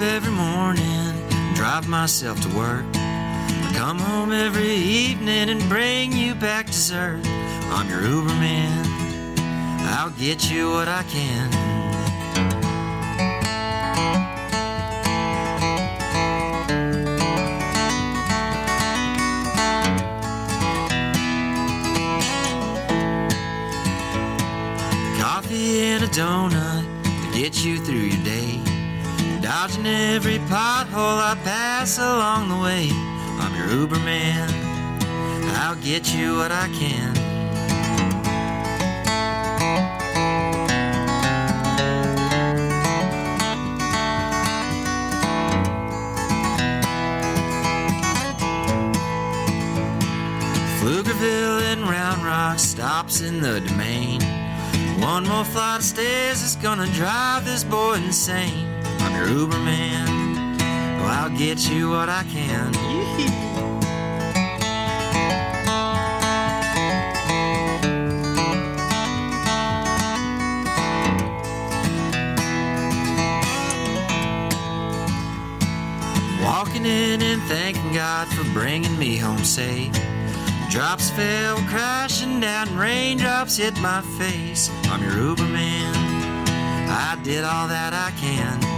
Every morning, drive myself to work. I come home every evening and bring you back dessert. I'm your Uberman. I'll get you what I can. Coffee and a donut to get you through your. Dodging every pothole I pass along the way. I'm your Uberman. I'll get you what I can. Pflugerville and Round Rock stops in the domain. One more flight of stairs is gonna drive this boy insane. Your Uberman. I'll get you what I can. Walking in and thanking God for bringing me home safe. Drops fell crashing down, raindrops hit my face. I'm your Uberman. I did all that I can.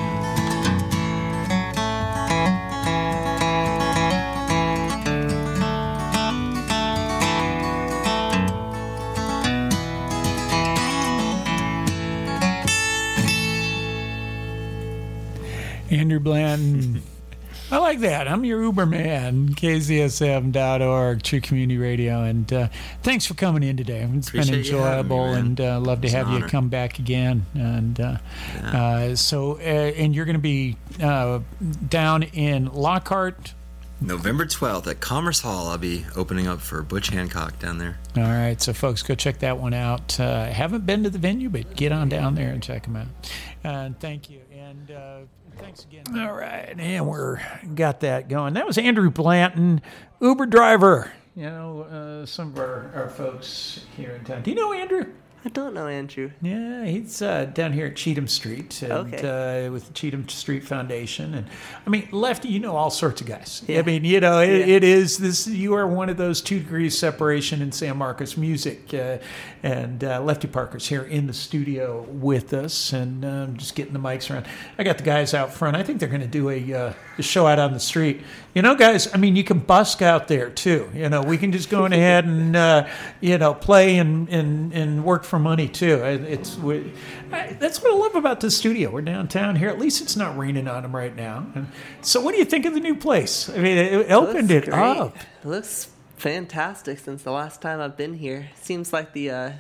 Andrew Bland, I like that. I'm your Uberman, KZSM.org, True Community Radio. And uh, thanks for coming in today. It's been Appreciate you having me, enjoyable and uh, love to It's have you honor. come back again. And uh, uh, so, uh, and you're going to be uh, down in Lockhart. November 12th at Commerce Hall, I'll be opening up for Butch Hancock down there. All right, so folks, go check that one out. Uh, haven't been to the venue, but get on down there and check them out. Uh, thank you, and uh, thanks again. All right, and we're got that going. That was Andrew Blanton, Uber driver. You know, uh, some of our, our folks here in town. Do you know Andrew? I don't know Andrew. Yeah, he's uh, down here at Cheatham Street, and, Okay. uh, with the Cheatham Street Foundation, and I mean, Lefty, you know all sorts of guys. I mean, you know, it, Yeah. it is this. You are one of those two degrees separation in San Marcos music, uh, and uh, Lefty Parker's here in the studio with us, and um, just getting the mics around. I got the guys out front. I think they're going to do a, uh, a show out on the street. You know, guys. I mean, you can busk out there too. You know, we can just go in ahead and uh, you know play and, and and work for money too. It's we, I, that's what I love about the studio. We're downtown here. At least it's not raining on them right now. And so, what do you think of the new place? I mean, it, it opened it great. up. It looks fantastic since the last time I've been here. Seems like the uh,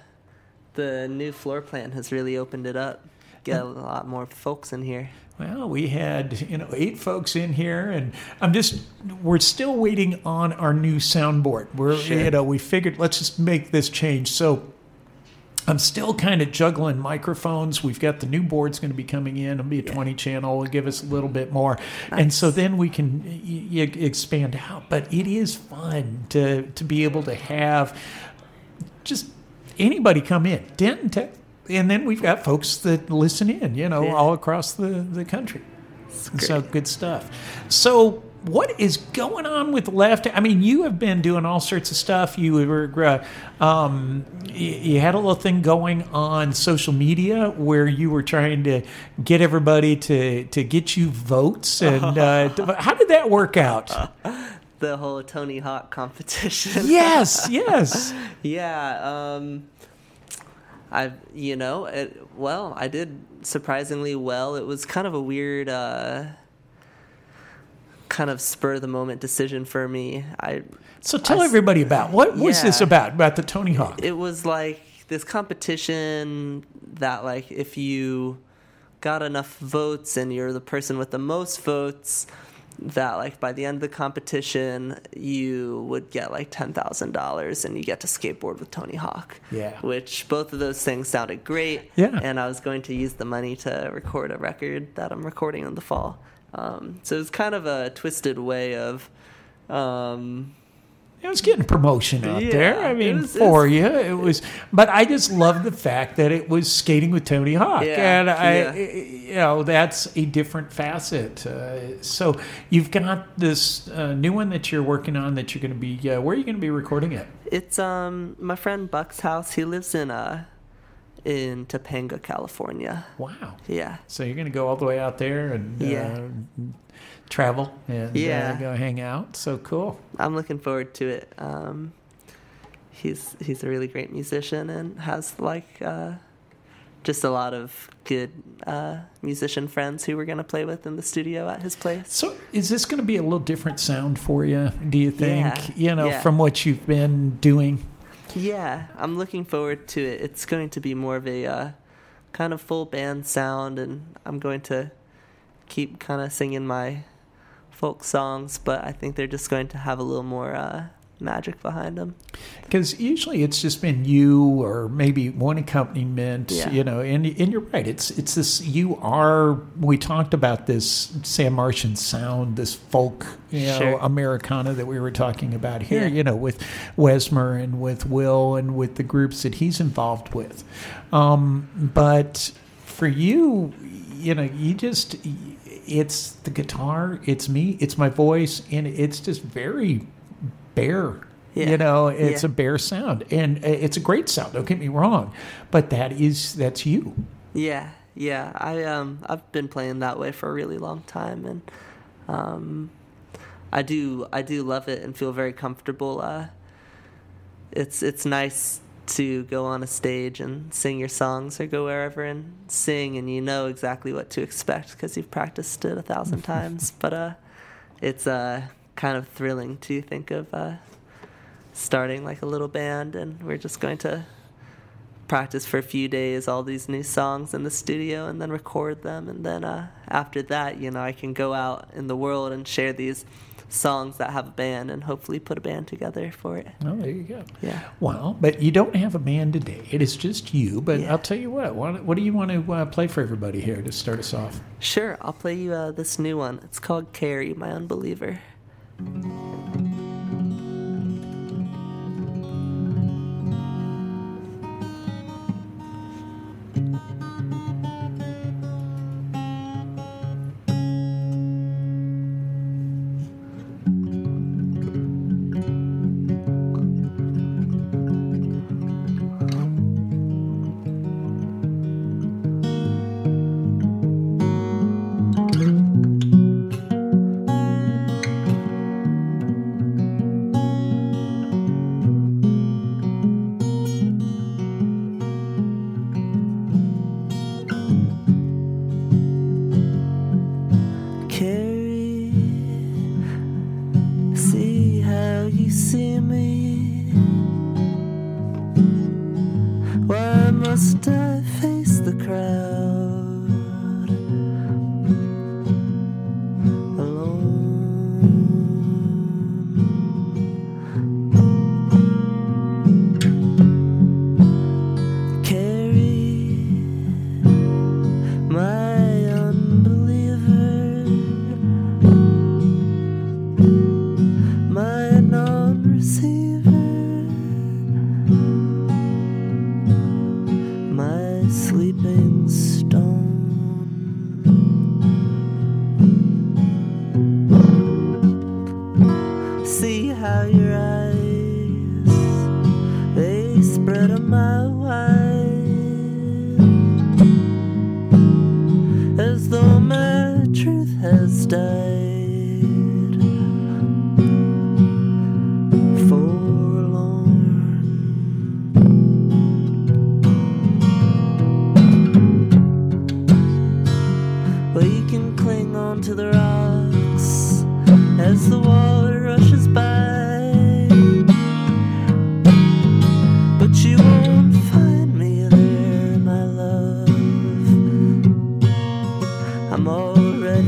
the new floor plan has really opened it up. Get a lot more folks in here. Well, we had you know eight folks in here, and I'm just we're still waiting on our new soundboard. We're Sure. you know we figured let's just make this change. So I'm still kind of juggling microphones. We've got the new board's going to be coming in. It'll be a 20 channel. It'll give us a little bit more, and so then we can y- y- expand out. But it is fun to to be able to have just anybody come in. Denton Tech. And then we've got folks that listen in, you know, Yeah. all across the, the country. So good stuff. So what is going on with left? I mean, you have been doing all sorts of stuff. You were, uh, um, y- you had a little thing going on social media where you were trying to get everybody to to get you votes. And uh, how did that work out? The whole Tony Hawk competition. Yes, yes. yeah. Um, I, you know, it, well, I did surprisingly well. It was kind of a weird, uh, kind of spur of the moment decision for me. I So tell I everybody about what was this about? About the Tony Hawk? It was like this competition that like if you got enough votes and you're the person with the most votes that like by the end of the competition you would get like $10,000 and you get to skateboard with Tony Hawk. Yeah. Which both of those things sounded great. Yeah. And I was going to use the money to record a record that I'm recording in the fall. Um, so it was kind of a twisted way of um, It was getting promotion out Yeah, there. I mean, was- for you, it was. But I just love the fact that it was skating with Tony Hawk, Yeah, and I, yeah. you know, that's a different facet. Uh, so you've got this uh, new one that you're working on that you're going to be. Uh, where are you going to be recording it? It's um my friend Buck's house. He lives in uh in Topanga, California. Wow. Yeah. So you're going to go all the way out there and Yeah. Travel and Yeah. uh, go hang out. So cool. I'm looking forward to it. Um he's he's a really great musician and has like uh just a lot of good uh, musician friends who we're gonna play with in the studio at his place. So is this going to be a little different sound for you? Do you think? Yeah, You know, yeah. from what you've been doing. Yeah, I'm looking forward to it. It's going to be more of a uh, kind of full band sound, and I'm going to keep kind of singing my folk songs, but I think they're just going to have a little more uh, magic behind them. Because usually it's just been you or maybe one accompaniment, Yeah. you know, and, and you're right. It's it's this, you are, we talked about this Sam Martian sound, this folk, you know, Sure. Americana that we were talking about here, Yeah. you know, with Wezmer and with Will and with the groups that he's involved with. Um, but for you, you know, you just, it's the guitar, it's me, it's my voice, and it's just very bare. Yeah. You know, it's Yeah. a bare sound, and uh, it's a great sound. Don't get me wrong, but that is that's you. Yeah, yeah. I um I've been playing that way for a really long time, and um, I do I do love it and feel very comfortable. Uh, it's it's nice to go on a stage and sing your songs or go wherever and sing and you know exactly what to expect because you've practiced it a thousand times. But uh it's uh, kind of thrilling to think of uh, starting like a little band, and we're just going to practice for a few days all these new songs in the studio and then record them. And then uh, after that you know i can go out in the world and share these songs that have a band and hopefully put a band together for it Oh, there you go. Yeah. Well, but you don't have a band today. It is just you. But I'll tell you what. What, what do you want to uh, play for everybody here to start us off? sure i'll play you uh, this new one it's called carrie my unbeliever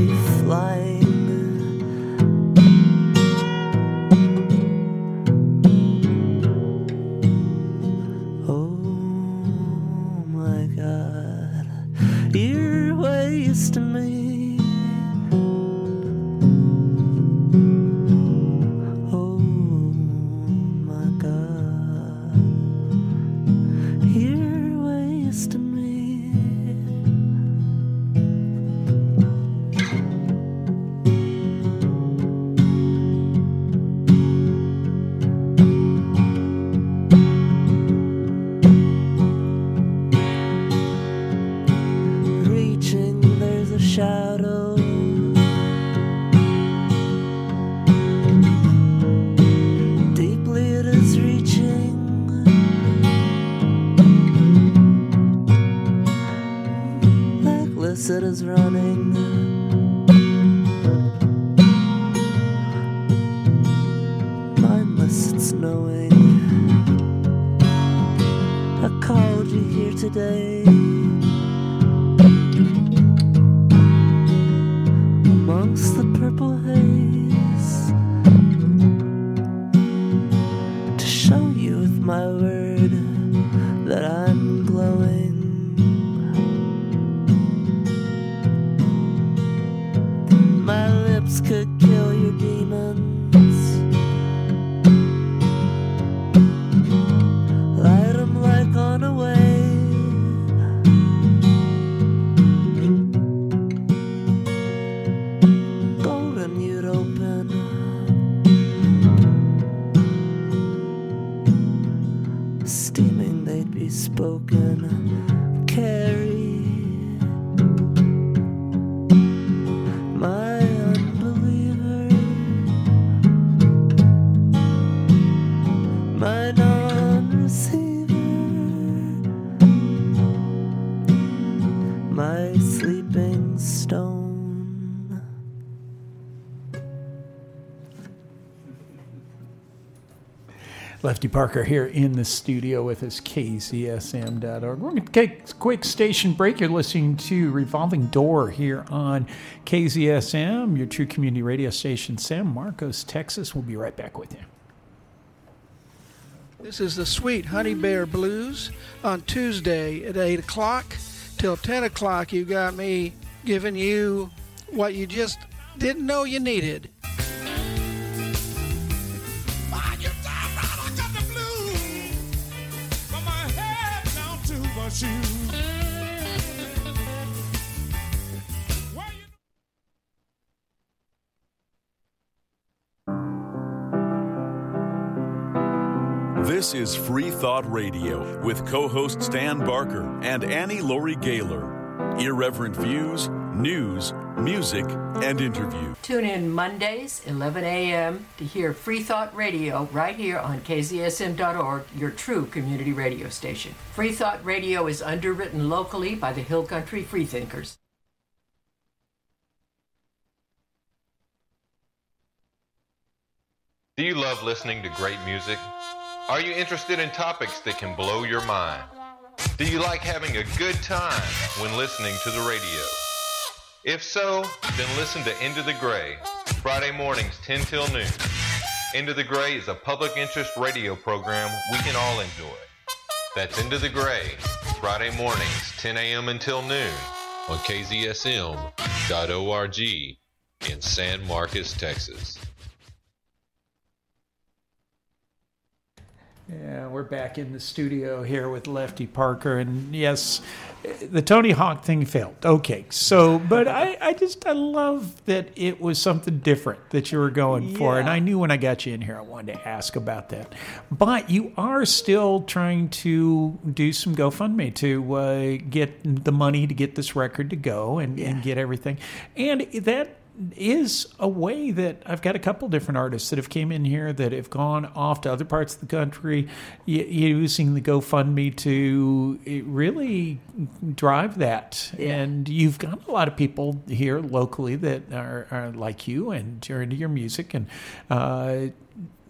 already Lefty Parker here in the studio with us, KZSM.org. We're going to take a quick station break. You're listening to Revolving Door here on KZSM, your true community radio station, San Marcos, Texas. We'll be right back with you. This is the Sweet Honey Bear Blues on Tuesday at 8 o'clock till 10 o'clock. You got me giving you what you just didn't know you needed. This is Free Thought Radio with co host Dan Barker and Annie Laurie Gaylor. Irreverent views, news, music, and interview. Tune in Mondays, 11 a.m. to hear Free Thought Radio right here on KZSM.org, your true community radio station. Free Thought Radio is underwritten locally by the Hill Country Freethinkers. Do you love listening to great music? Are you interested in topics that can blow your mind? Do you like having a good time when listening to the radio? If so, then listen to Into the Gray, Friday mornings 10 till noon. Into the Gray is a public interest radio program we can all enjoy. That's Into the Gray, Friday mornings 10 a.m. until noon on KZSM.org in San Marcos, Texas. Yeah, we're back in the studio here with Lefty Parker, and yes, the Tony Hawk thing failed. Okay, so but I, I just I love that it was something different that you were going for, and I knew when I got you in here I wanted to ask about that. But you are still trying to do some GoFundMe to uh, get the money to get this record to go and, and get everything, and that is a way that I've got a couple different artists that have came in here that have gone off to other parts of the country y- using the GoFundMe to eh, really drive that. And you've got a lot of people here locally that are, are like you and are into your music and uh,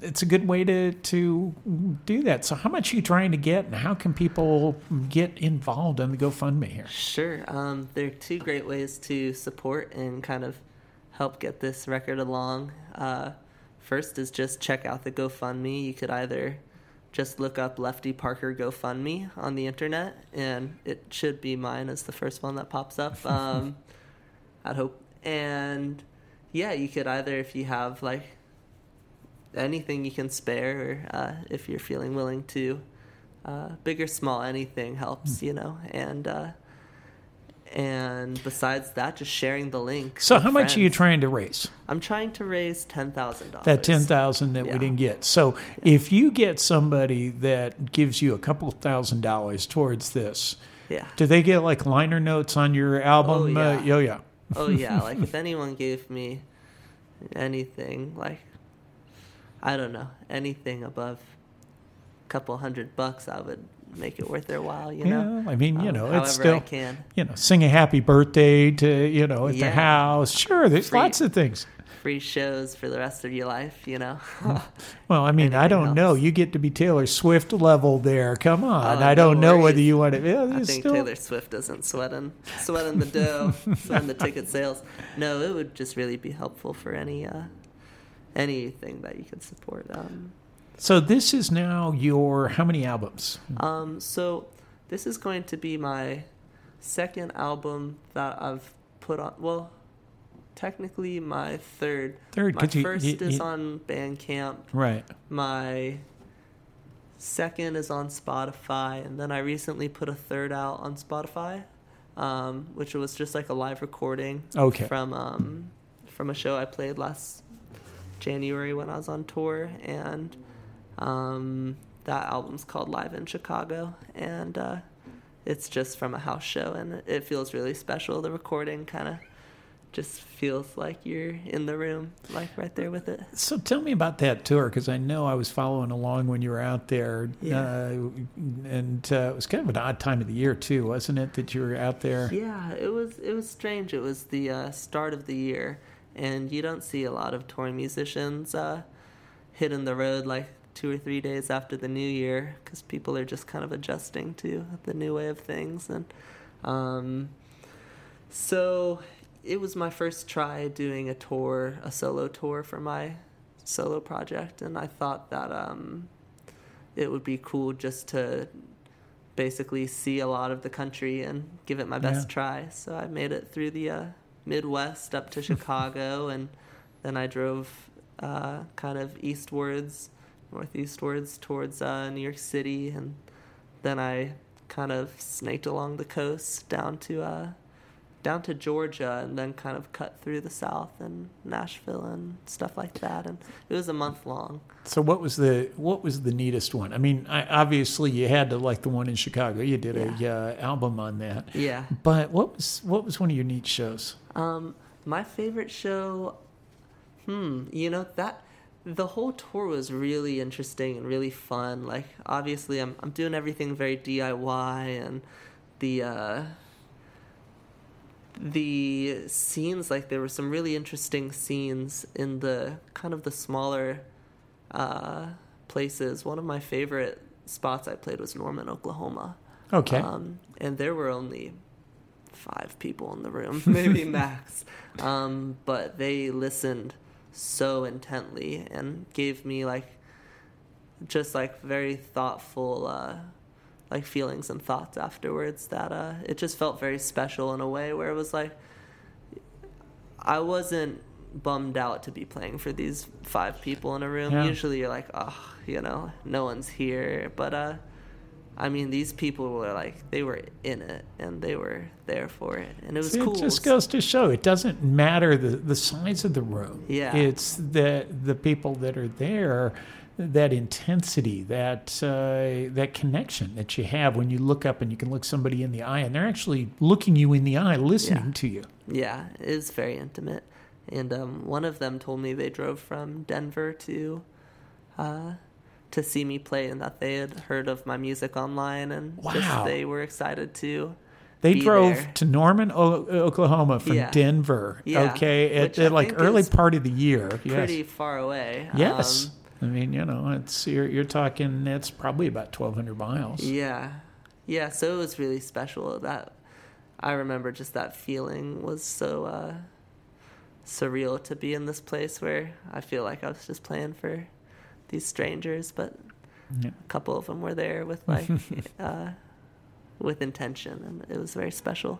it's a good way to to do that. So, how much are you trying to get, and how can people get involved in the GoFundMe here? Sure. Um, there are two great ways to support and kind of help get this record along. Uh, first is just check out the GoFundMe. You could either just look up Lefty Parker GoFundMe on the internet, and it should be mine as the first one that pops up. Um, I'd hope. And yeah, you could either, if you have like anything you can spare, or uh, if you're feeling willing to, uh, big or small, anything helps, you know. And uh, and besides that, just sharing the link. So, how much are you trying to raise? I'm trying to raise ten thousand dollars. That ten thousand that we didn't get. So if you get somebody that gives you a couple thousand dollars towards this, Yeah. do they get like liner notes on your album? Oh, Uh, yeah. oh yeah. oh yeah, like if anyone gave me anything, like I don't know, anything above a couple hundred bucks, I would make it worth their while. You know. Yeah, I mean, you Um, know, however it's still you know, sing a happy birthday to you know at the house. Sure, there's Free- lots of things. Free shows for the rest of your life. You know. Well, I mean, I don't know. You get to be Taylor Swift level there. Come on, Oh, I don't no know whether you want to. Yeah, I think still, Taylor Swift isn't sweating sweating the dough, sweating the ticket sales. No, it would just really be helpful for any uh, anything that you could support. Um, So this is now your how many albums? um, so this is going to be my second album that I've put on. Well, technically my third. Third, My 'cause you- first you- is you- on Bandcamp. Right. My second is on Spotify, and then I recently put a third out on Spotify, um, which was just like a live recording Okay. from um, from a show I played last January when I was on tour, and um, that album's called Live in Chicago, and uh, it's just from a house show, and it feels really special. The recording kind of just feels like you're in the room, like right there with it. So tell me about that tour because I know I was following along when you were out there, Yeah. uh, and uh, it was kind of an odd time of the year too, wasn't it? That you were out there. Yeah, it was it was strange. It was the uh, start of the year, and you don't see a lot of touring musicians uh, hitting the road like two or three days after the new year because people are just kind of adjusting to the new way of things. And um, so it was my first try doing a tour, a solo tour for my solo project, and I thought that um, it would be cool just to basically see a lot of the country and give it my best Yeah. try. So I made it through the uh, Midwest up to Chicago, and then I drove uh, kind of eastwards, northeastwards towards uh, New York City, and then I kind of snaked along the coast down to uh, down to Georgia, and then kind of cut through the South and Nashville and stuff like that. And it was a month long. So what was the what was the neatest one? I mean, I, obviously you had to like the one in Chicago. You did a uh, album on that. Yeah. But what was what was one of your neat shows? Um, my favorite show, hmm, you know that the whole tour was really interesting and really fun. Like obviously, I'm I'm doing everything very DIY and the uh, the scenes like there were some really interesting scenes in the kind of the smaller uh, places. One of my favorite spots I played was Norman, Oklahoma. Okay. Um, and there were only five people in the room, maybe max. Um, but they listened so intently and gave me like just like very thoughtful uh, like feelings and thoughts afterwards that uh, it just felt very special in a way where it was like I wasn't bummed out to be playing for these five people in a room. Yeah. Usually you're like, oh, you know, no one's here. But uh, I mean, these people were like, they were in it and they were there for it, and it was cool. It just goes to show it doesn't matter the, the size of the room. Yeah. It's the the people that are there, that intensity, that uh, that connection that you have when you look up and you can look somebody in the eye and they're actually looking you in the eye, listening Yeah. to you. Yeah, it is very intimate. And um, one of them told me they drove from Denver to uh, to see me play, and that they had heard of my music online, and Wow. just they were excited to. They drove there. to Norman, o- Oklahoma from Yeah. Denver. Yeah, Okay, at, at like early part of the year. Yes. Pretty far away. Yes. Um, I mean, you know, it's you're, you're talking. It's probably about twelve hundred miles. Yeah, yeah. So it was really special. That I remember just that feeling was so uh, surreal to be in this place where I feel like I was just playing for these strangers, but Yeah. a couple of them were there with like uh, with intention, and it was very special.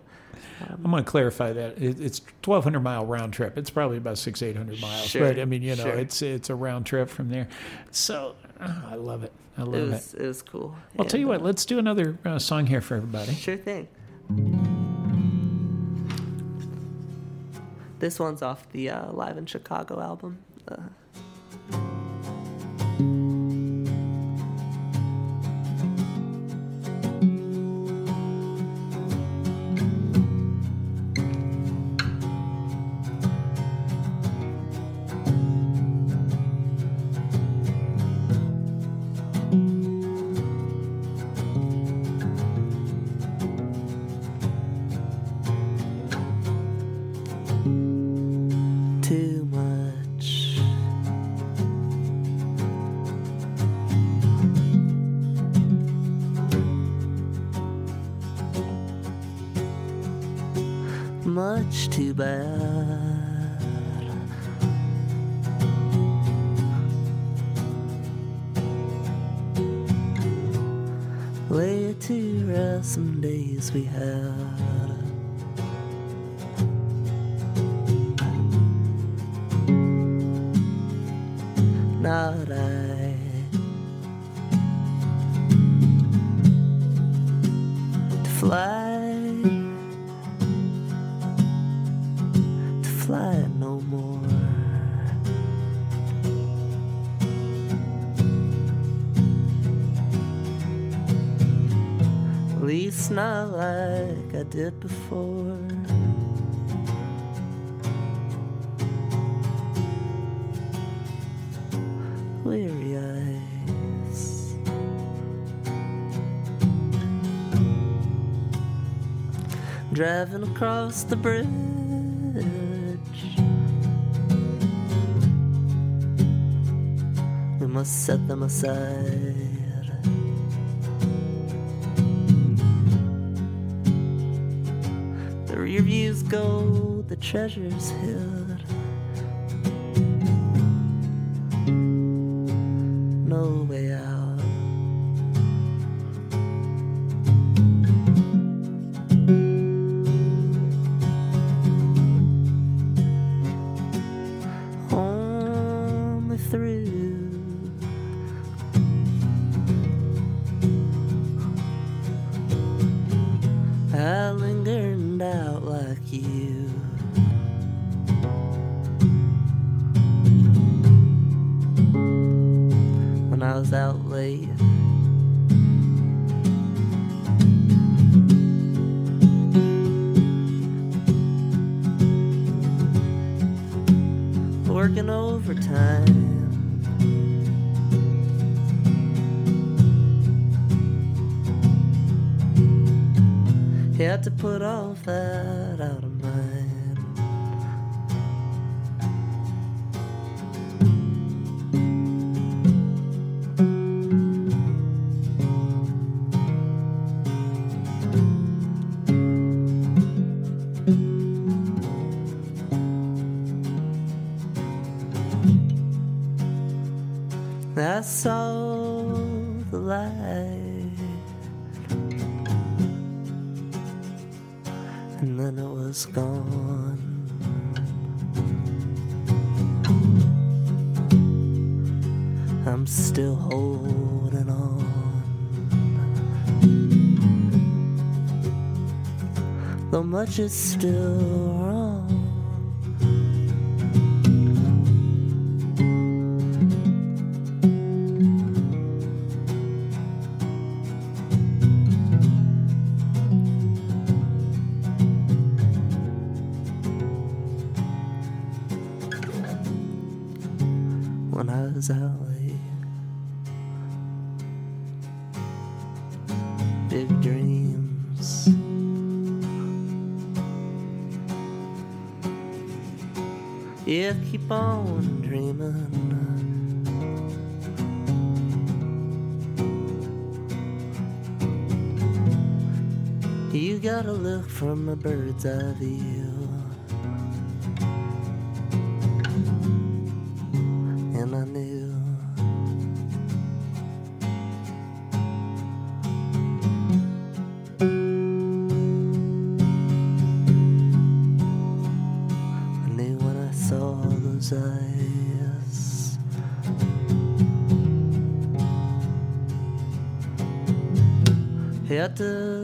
Um, I'm going to clarify that it, it's 1,200 mile round trip. It's probably about six, 800 miles. Sure, But I mean, you know, sure. it's it's a round trip from there. So oh, I love it. I love it it. was it was cool. I'll tell you what. Let's do another uh, song here for everybody. Sure thing. This one's off the uh, Live in Chicago album. Uh, too Much too bad. Way to rest some days we had. Did before. weary eyes. Driving across the bridge We must set them aside. Treasure's hid. Is still from a bird's eye view. And I knew I knew when I saw those eyes Had to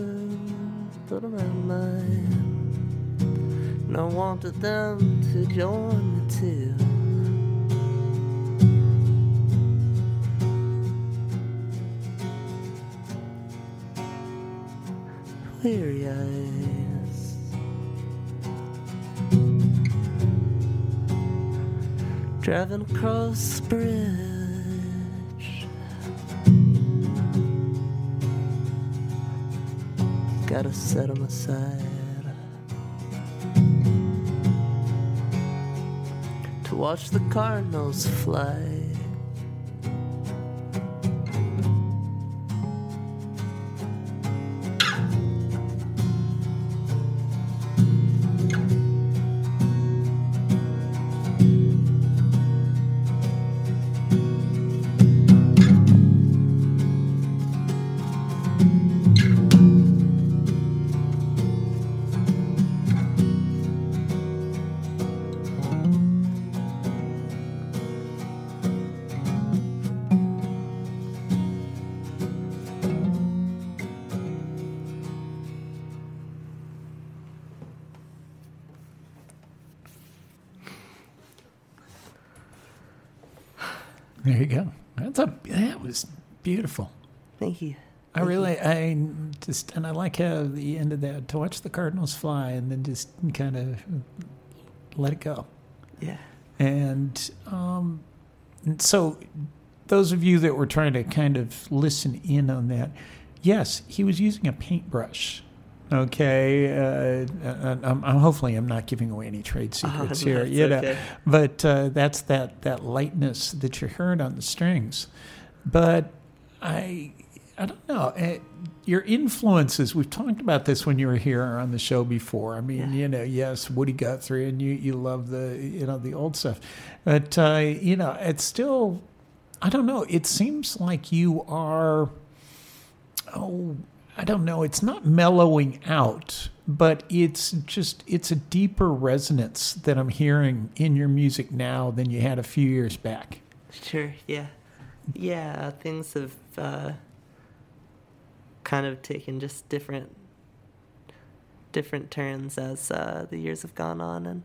wanted them to join me too weary eyes. Driving across the bridge. Gotta set 'em aside. Watch the cardinals fly. Just, and I like how the end of that to watch the Cardinals fly and then just kind of let it go. Yeah. And um, and so, those of you that were trying to kind of listen in on that, yes, he was using a paintbrush Okay, uh, I'm, I'm hopefully I'm not giving away any trade secrets here, you know. okay. But uh, that's that that lightness that you heard on the strings. But I I don't know. eh, Your influences. We've talked about this when you were here on the show before. I mean, you know, yes, Woody Guthrie, and you you love the you know the old stuff, but uh, you know, it's still. I don't know. It seems like you are. Oh, I don't know. It's not mellowing out, but it's just it's a deeper resonance that I'm hearing in your music now than you had a few years back. Sure, yeah. Yeah, things have uh, kind of taken just different different turns as uh, the years have gone on and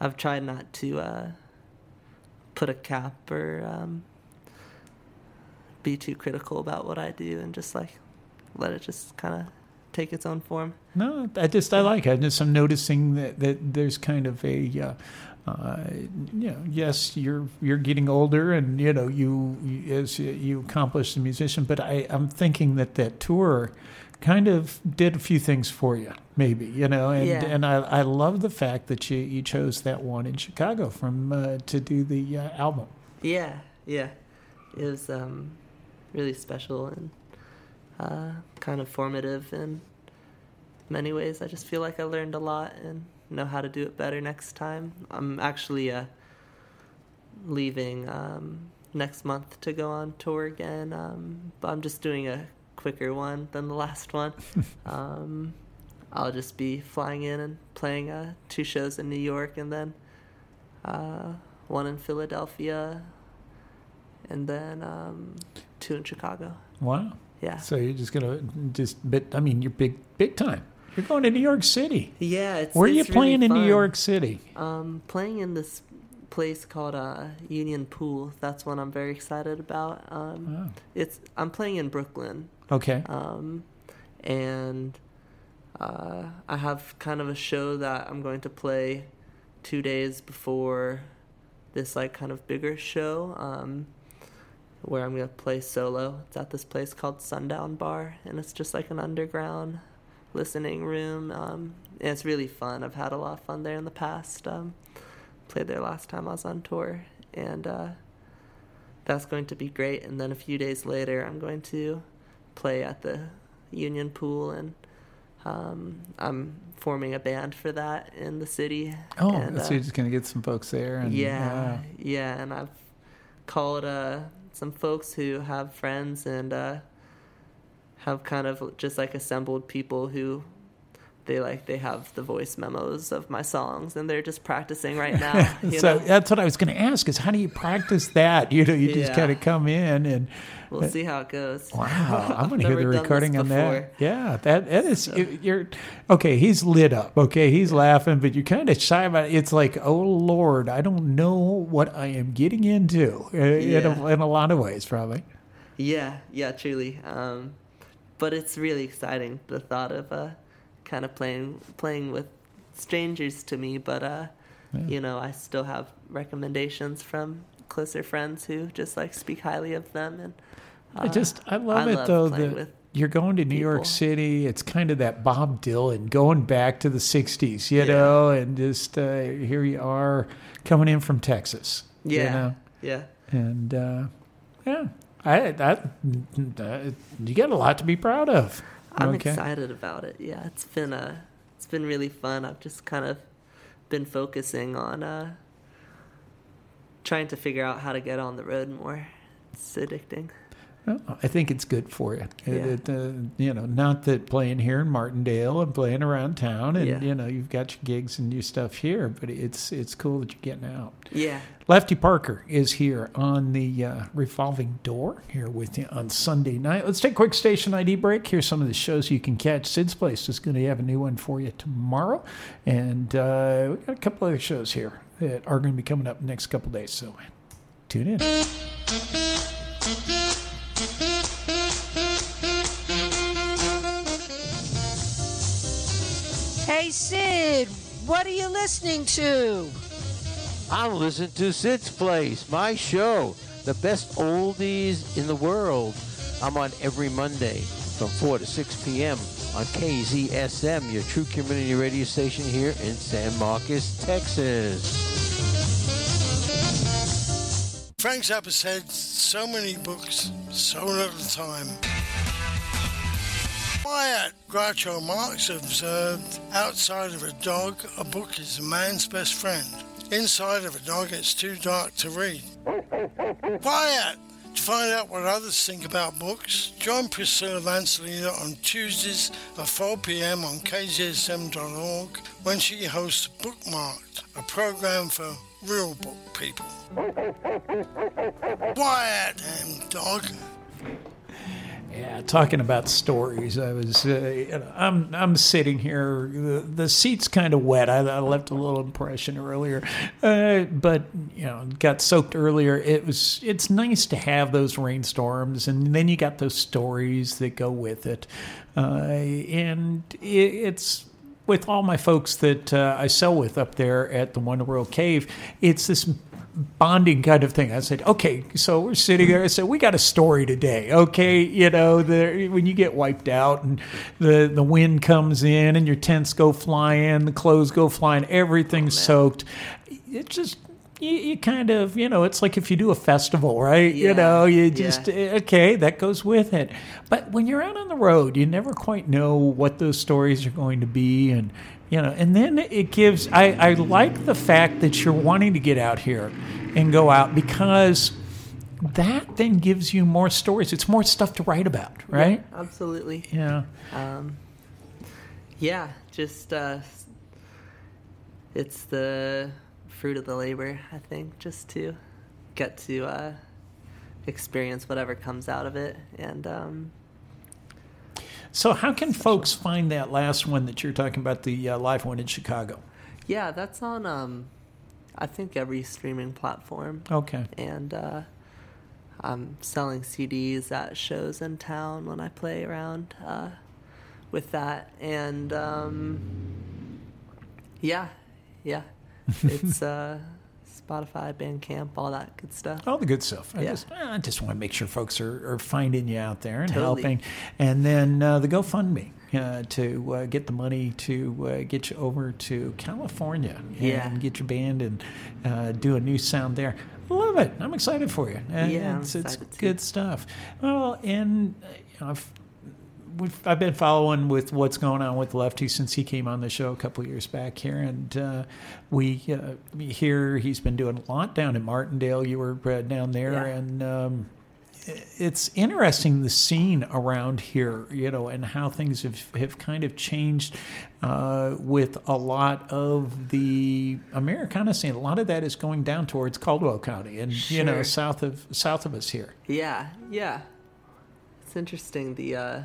I've tried not to uh, put a cap or um, be too critical about what I do and just like let it just kind of take its own form. No, I just I like it. I just I'm noticing that, that there's kind of a, uh, uh, you know, yes, you're you're getting older, and you know you, you as you- you accomplish the musician, but I I'm thinking that that tour kind of did a few things for you, maybe you know, and Yeah. and I I love the fact that you you chose that one in Chicago from uh, to do the uh, album. Yeah, yeah. It was um, really special and uh, kind of formative in many ways. I just feel like I learned a lot and know how to do it better next time. I'm actually uh, leaving um, next month to go on tour again, um, but I'm just doing a quicker one than the last one. um, I'll just be flying in and playing uh, two shows in New York and then uh, one in Philadelphia, and then um, two in Chicago. Wow. Yeah. So you're just gonna just, but I mean, you're big big time. You're going to New York City. Yeah, it's Where are you it's really playing in New. York City? Um, playing in this place called uh, Union Pool. That's one I'm very excited about. Um, Oh. It's I'm playing in Brooklyn. Okay. Um, and uh, I have kind of a show that I'm going to play two days before this like kind of bigger show. Um, where I'm gonna play solo. It's at this place called Sundown Bar, and it's just like an underground listening room. Um, and it's really fun. I've had a lot of fun there in the past. Um, played there last time I was on tour, and uh, that's going to be great. And then a few days later, I'm going to play at the Union Pool, and um, I'm forming a band for that in the city. Oh, and, so uh, you're just gonna get some folks there, and yeah, yeah, and I've called uh, some folks who have friends and uh, have kind of just like assembled people who they like they have the voice memos of my songs and they're just practicing right now. so know? that's what I was going to ask: is how do you practice that? You know, you just Yeah. kind of come in and. We'll see how it goes. Wow, I'm going to hear the never done this recording on that. Yeah, that that is you're okay. He's lit up. Okay, he's laughing, but you're kind of shy about it. It's like, oh Lord, I don't know what I am getting into uh, in, a, in a lot of ways, probably. Yeah, yeah, truly. Um, but it's really exciting the thought of uh, kind of playing playing with strangers to me. But uh, Yeah. you know, I still have recommendations from closer friends who just like speak highly of them. And I uh, just I love it though playing that with you're going to New York. City. It's kind of that Bob Dylan going back to the '60s, you know, and just uh, here you are coming in from Texas. you Yeah, know? yeah. and uh, yeah, I that you got a lot to be proud of. I'm Okay. excited about it. Yeah, it's been uh, it's been really fun. I've just kind of been focusing on uh, trying to figure out how to get on the road more. It's addicting. Well, I think it's good for you. Yeah. it, uh, you know, not that playing here in Martindale and playing around town, and Yeah. you know, you've got your gigs and your stuff here, but it's it's cool that you're getting out. Yeah. Lefty Parker is here on the uh, revolving door here with you on Sunday night. Let's take a quick station ID break. Here's some of the shows you can catch. Sid's Place is going to have a new one for you tomorrow, and uh, we got a couple other shows here that are going to be coming up next couple days. So tune in. Hey, Sid, what are you listening to? I'm listening to Sid's Place, my show, the best oldies in the world. I'm on every Monday from 4 to 6 p.m. on KZSM, your true community radio station here in San Marcos, Texas. Frank Zappa said, so many books, so little time. Wyatt Groucho Marx observed, outside of a dog, a book is a man's best friend. Inside of a dog, it's too dark to read. Wyatt! To find out what others think about books, join Priscilla Lancelina on Tuesdays at 4 p.m. on kzsm.org when she hosts Bookmarked, a program for real book people. Wyatt, damn dog. Yeah, talking about stories. I was, uh, I'm, I'm sitting here. The, the seat's kind of wet. I, I left a little impression earlier, uh, but you know, got soaked earlier. It was, it's nice to have those rainstorms, and then you got those stories that go with it, uh, and it, it's with all my folks that uh, I sell with up there at the Wonder World Cave. It's this bonding kind of thing. I said, okay, so we're sitting there. I said, we got a story today. Okay, you know, the, when you get wiped out and the the wind comes in and your tents go flying, the clothes go flying, everything's soaked. It just you, you kind of you know it's like if you do a festival right you know you yeah. just okay that goes with it but when you're out on the road you never quite know what those stories are going to be and you know and then it gives i, I like the fact that you're wanting to get out here and go out because that then gives you more stories it's more stuff to write about right Absolutely. Yeah. Um, yeah, just uh, it's the fruit of the labor, I think, just to get to uh, experience whatever comes out of it. And um, so how can folks find that last one that you're talking about the uh, live one in chicago yeah, that's on, um, I think, every streaming platform. Okay. And uh, I'm selling CDs at shows in town when I play around uh, with that. And um, yeah, yeah. It's uh, Spotify, Bandcamp, all that good stuff. All the good stuff. I Yeah. just, I just want to make sure folks are, are finding you out there and Totally. helping. And then uh, the GoFundMe uh, to uh, get the money to uh, get you over to California and Yeah. get your band and uh, do a new sound there. Love it. I'm excited for you. And Yeah, it's, it's good stuff. Well, and uh, I've, I've been following with what's going on with Lefty since he came on the show a couple of years back here, and uh, we uh, hear he's been doing a lot down in Martindale. You were uh, down there, Yeah. and um, it's interesting the scene around here, you know, and how things have, have kind of changed uh, with a lot of the Americana scene. A lot of that is going down towards Caldwell County, and you know, south of south of us here. Yeah, yeah. It's interesting the uh,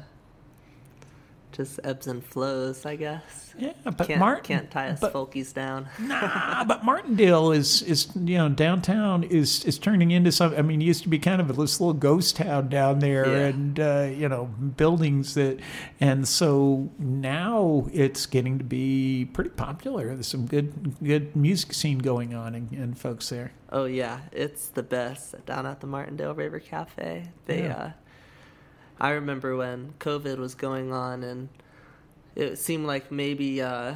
just ebbs and flows, I guess. Yeah, but can't, Martin- can't tie us but- folkies down. Nah, but Martindale is is you know downtown is is turning into some. I mean, it used to be kind of this little ghost town down there, Yeah. and uh, you know buildings that, and so now it's getting to be pretty popular. There's some good good music scene going on, and, and folks there. Oh yeah, it's the best down at the Martindale River Cafe. They, Yeah. uh, I remember when COVID was going on, and it seemed like maybe, uh,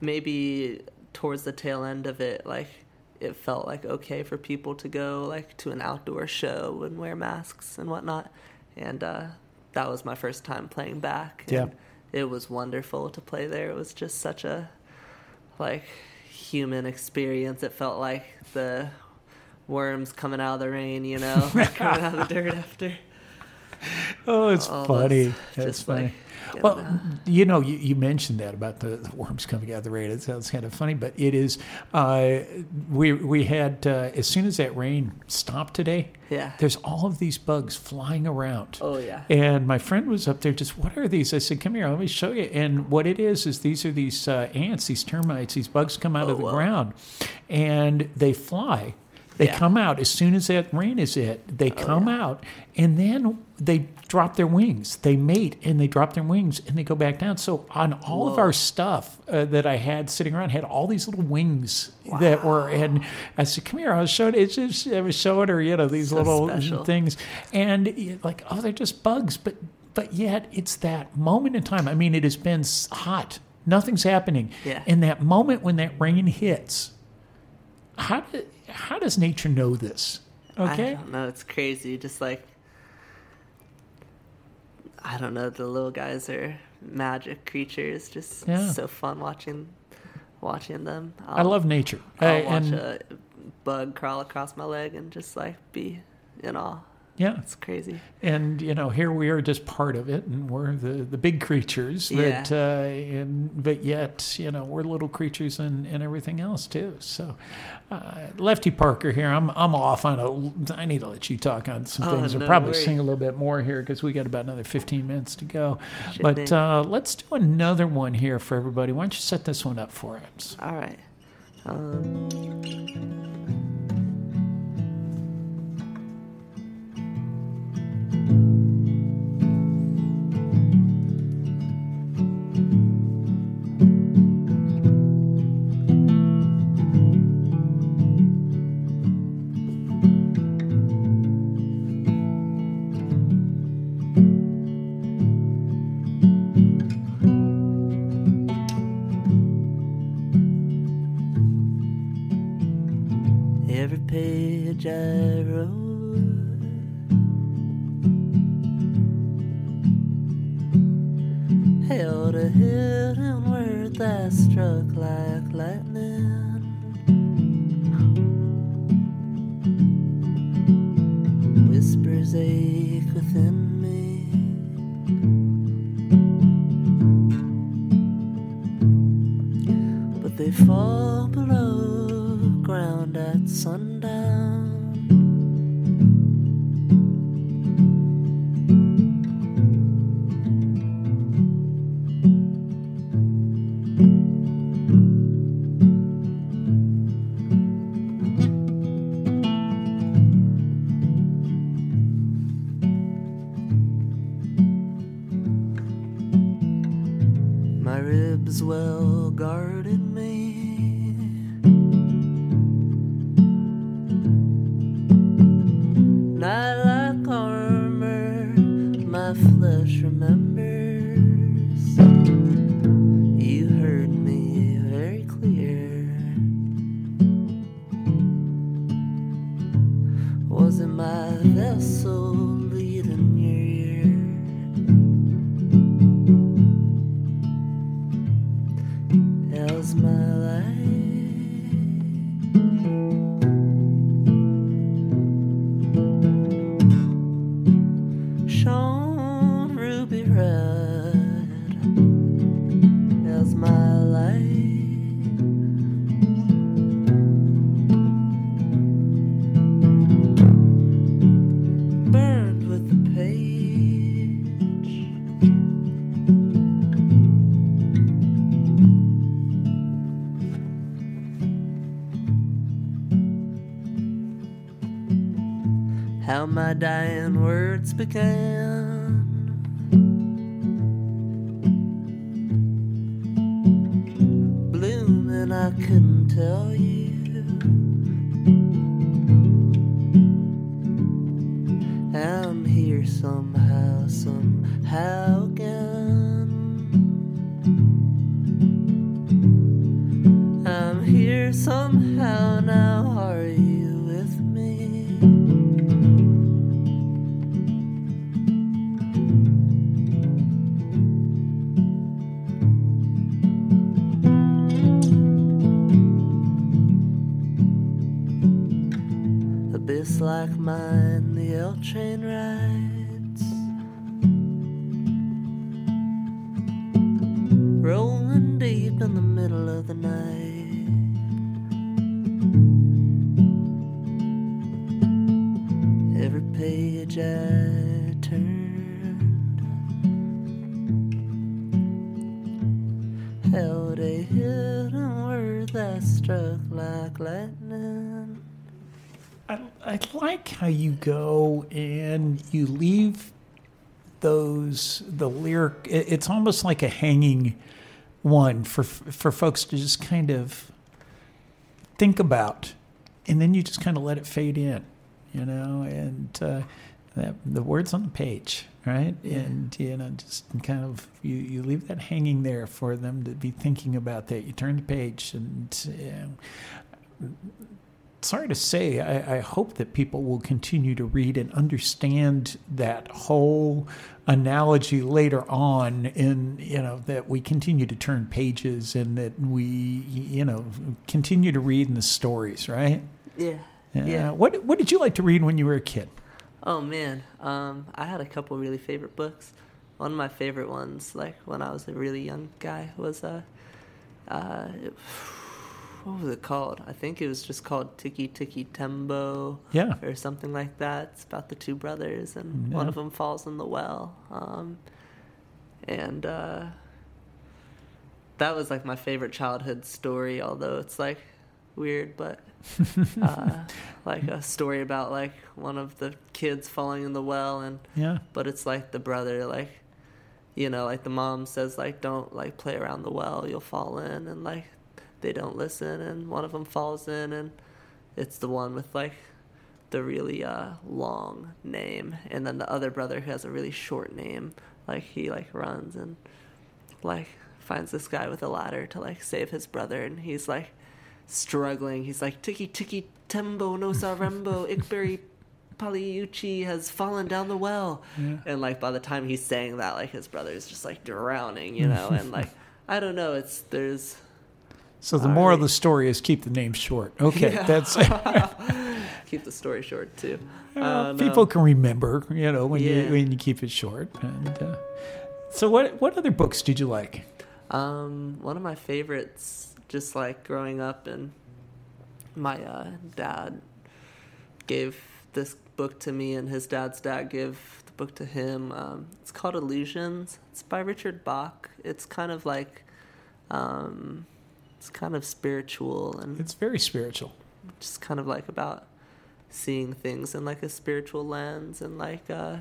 maybe towards the tail end of it, like it felt like okay for people to go like to an outdoor show and wear masks and whatnot, and uh, that was my first time playing back. Yeah. it was wonderful to play there. It was just such a like human experience. It felt like the worms coming out of the rain, you know, coming out of the dirt after. Oh, it's All funny. those- That's funny. like, well, uh, you know, you, you mentioned that about the, the worms coming out of the rain. It sounds kind of funny, but it is. Uh, we we had uh, as soon as that rain stopped today. Yeah. There's all of these bugs flying around. Oh, yeah. And my friend was up there. Just what are these? I said, "Come here, let me show you." And what it is is these are these uh, ants, these termites, these bugs come out Oh, of the wow. ground, and they fly. They Yeah. Oh, come out as soon as that rain is it. They come out and then they drop their wings. They mate and they drop their wings and they go back down. So on all of our stuff uh, that I had sitting around had all these little wings that were. And I said, "Come here." I was showing. It's just I was showing her, you know, these So little special. things, and like, oh, they're just bugs, but. but yet it's that moment in time. I mean, it has been hot. Nothing's happening. Yeah. And that moment when that rain hits, how do, how does nature know this? Okay. I don't know. It's crazy. Just like I don't know. The little guys are magic creatures. Just Yeah. so fun watching watching them. I love nature. I'll I- watch and- a bug crawl across my leg and just like be in awe. Yeah. It's crazy. And you know, here we are just part of it, and we're the, the big creatures. That, uh, and but yet, you know, we're little creatures and, and everything else too. So, uh, Lefty Parker here. I'm I'm off on a. I need to let you talk on some Oh, things. We'll probably worries. sing a little bit more here because we got about another 15 minutes to go. Sure but uh, let's do another one here for everybody. Why don't you set this one up for us? All right. Um, every began. How you go and you leave those the lyric. it- It's almost like a hanging one for for folks to just kind of think about, and then you just kind of let it fade in, you know. And uh, that the words on the page, right? Yeah. And you know, just kind of you, you leave that hanging there for them to be thinking about that. You turn the page, and uh, sorry to say, I, I hope that people will continue to read and understand that whole analogy later on in you know that we continue to turn pages and that we you know continue to read in the stories right Yeah. yeah. Yeah. what what did you like to read when you were a kid Oh man, um, I had a couple really favorite books. One of my favorite ones, like when I was a really young guy, was uh, uh, it- what was it called? I think it was just called Tikki Tikki Tembo. Yeah. Or something like that. It's about the two brothers, and one of them falls in the well. Um, and uh, that was like my favorite childhood story, although it's like weird, but uh, like a story about like one of the kids falling in the well, and Yeah. but it's like the brother, like you know, like the mom says, like don't like play around the well, you'll fall in, and like they don't listen, and one of them falls in, and it's the one with like the really uh, long name, and then the other brother who has a really short name, like he like runs and like finds this guy with a ladder to like save his brother, and he's like struggling. He's like tiki tiki tembo no sarembo ikberi Paliucci has fallen down the well, Yeah. and like by the time he's saying that, like his brother is just like drowning, you know, and like I don't know, it's there's so the I moral of the story is keep the name short okay Yeah. that's keep the story short too. Uh, Uh, no. people can remember, you know, when Yeah. you when you keep it short. And uh, so, what what other books did you like? Um, one of my favorites, just like growing up, and my uh, dad gave this book to me, and his dad's dad gave the book to him. Um, it's called Illusions. It's by Richard Bach. It's kind of like, um, it's kind of spiritual, and It's very spiritual. just kind of like about seeing things in like a spiritual lens, and like uh,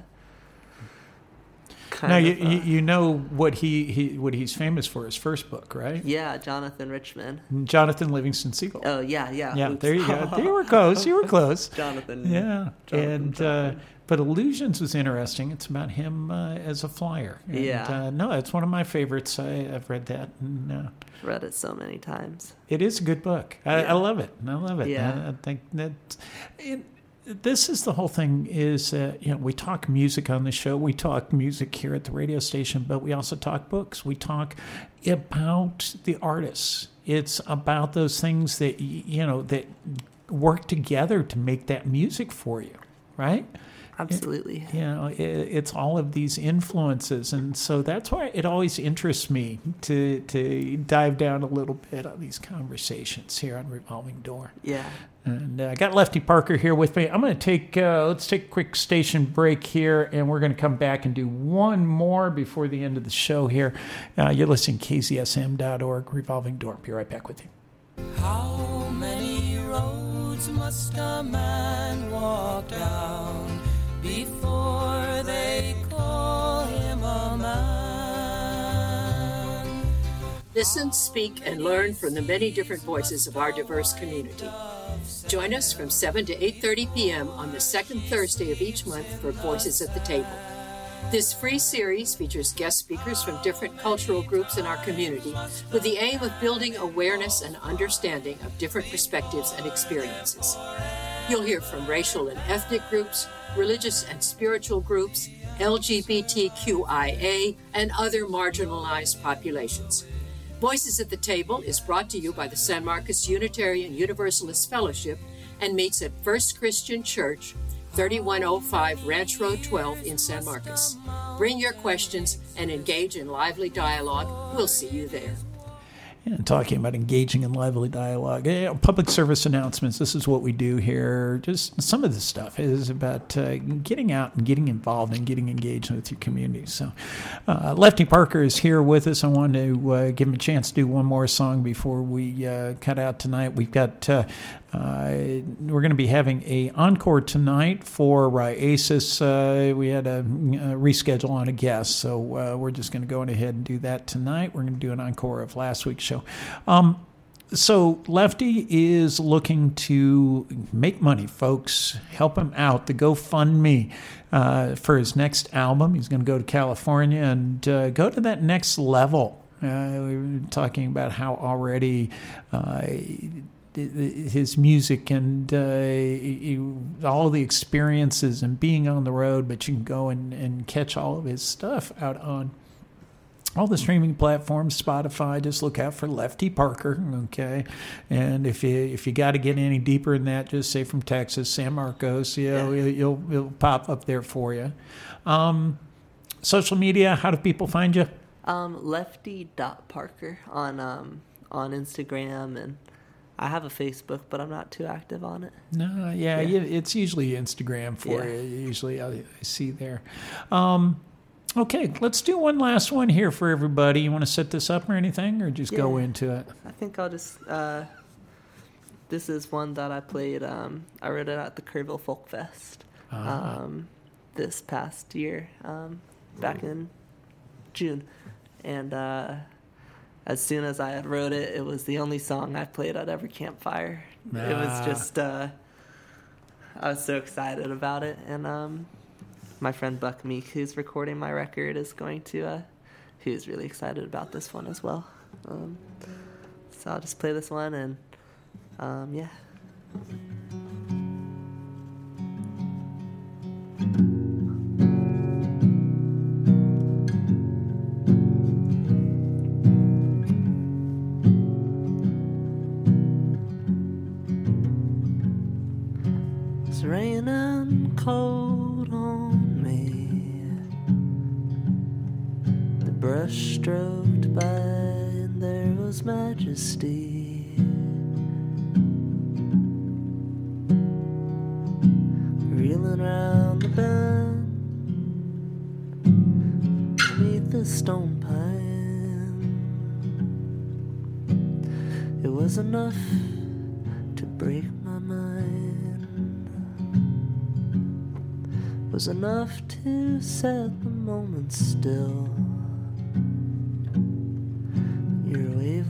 kind now of. you, uh, you you know what he, he what he's famous for his first book, right? yeah, Jonathan Richman. Jonathan Livingston Seagull. Oh yeah, yeah. Yeah, Oops. there you go. You were close. You were close. Jonathan. Yeah, Jonathan and uh, but Illusions was interesting. It's about him uh, as a flyer. And, Yeah. Uh, no, it's one of my favorites. I, I've read that. And, uh, Read it so many times. It is a good book. I, I love it. I love it. Yeah. I, I think that it, this is the whole thing. Is uh, you know we talk music on the show. We talk music here at the radio station, but we also talk books. We talk about the artists. It's about those things that you know that work together to make that music for you, right? Absolutely. you know, it, it's all of these influences, and so that's why it always interests me to to dive down a little bit on these conversations here on Revolving Door. Yeah. And uh, I got Lefty Parker here with me. I'm going to take uh, let's take a quick station break here, and we're going to come back and do one more before the end of the show. Here, uh, you're listening to KZSM.org, Revolving Door. Be right back with you. How many roads must a man walk down before they call him a man? Listen, speak, and learn from the many different voices of our diverse community. Join us from 7 to 8:30 p.m. on the second Thursday of each month for Voices at the Table. This free series features guest speakers from different cultural groups in our community with the aim of building awareness and understanding of different perspectives and experiences. You'll hear from racial and ethnic groups, religious and spiritual groups, LGBTQIA, and other marginalized populations. Voices at the Table is brought to you by the San Marcos Unitarian Universalist Fellowship and meets at First Christian Church, 3105 Ranch Road 12 in San Marcos. Bring your questions and engage in lively dialogue. We'll see you there. And talking about engaging in lively dialogue, Eh, public service announcements. This is what we do here. Just some of this stuff is about uh, getting out and getting involved and getting engaged with your community. So, uh, Lefty Parker is here with us. I wanted to uh, give him a chance to do one more song before we uh, cut out tonight. We've got. Uh, we're going to be having a encore tonight for uh, ASIS. Uh, we had a, a reschedule on a guest, so uh, we're just going to go ahead and do that tonight. We're going to do an encore of last week's show. Um, so Lefty is looking to make money, folks. Help him out. The GoFundMe uh, for his next album. He's going to go to California and uh, go to that next level. Uh, we were talking about how already uh, his music and uh, all the experiences and being on the road, but you can go and, and catch all of his stuff out on all the streaming platforms, Spotify. Just look out for Lefty Parker, okay. And if you if you got to get any deeper than that, just say from Texas, San Marcos. You know, Yeah. you'll, you'll pop up there for you. Um, social media. How do people find you? Um, Lefty dot Parker on um on Instagram and I have a Facebook, but I'm not too active on it. No, yeah, Yeah. you- it's usually Instagram for Yeah. you. Usually, I, I see there. Um, okay, let's do one last one here for everybody. You want to set this up or anything, or just go into it? I think I'll just uh this is one that I played um I wrote it at the Kerrville Folk Fest Ah. um this past year um back in June and uh as soon as I had wrote it it was the only song I played at every campfire. It was just uh I was so excited about it and um my friend Buck Meek who's recording my record is going to uh who's really excited about this one as well. Um so I'll just play this one and um, yeah. Stroked by, and there was majesty. Reeling around the bend beneath the stone pine. It was enough to break my mind. Was enough to set the moment still.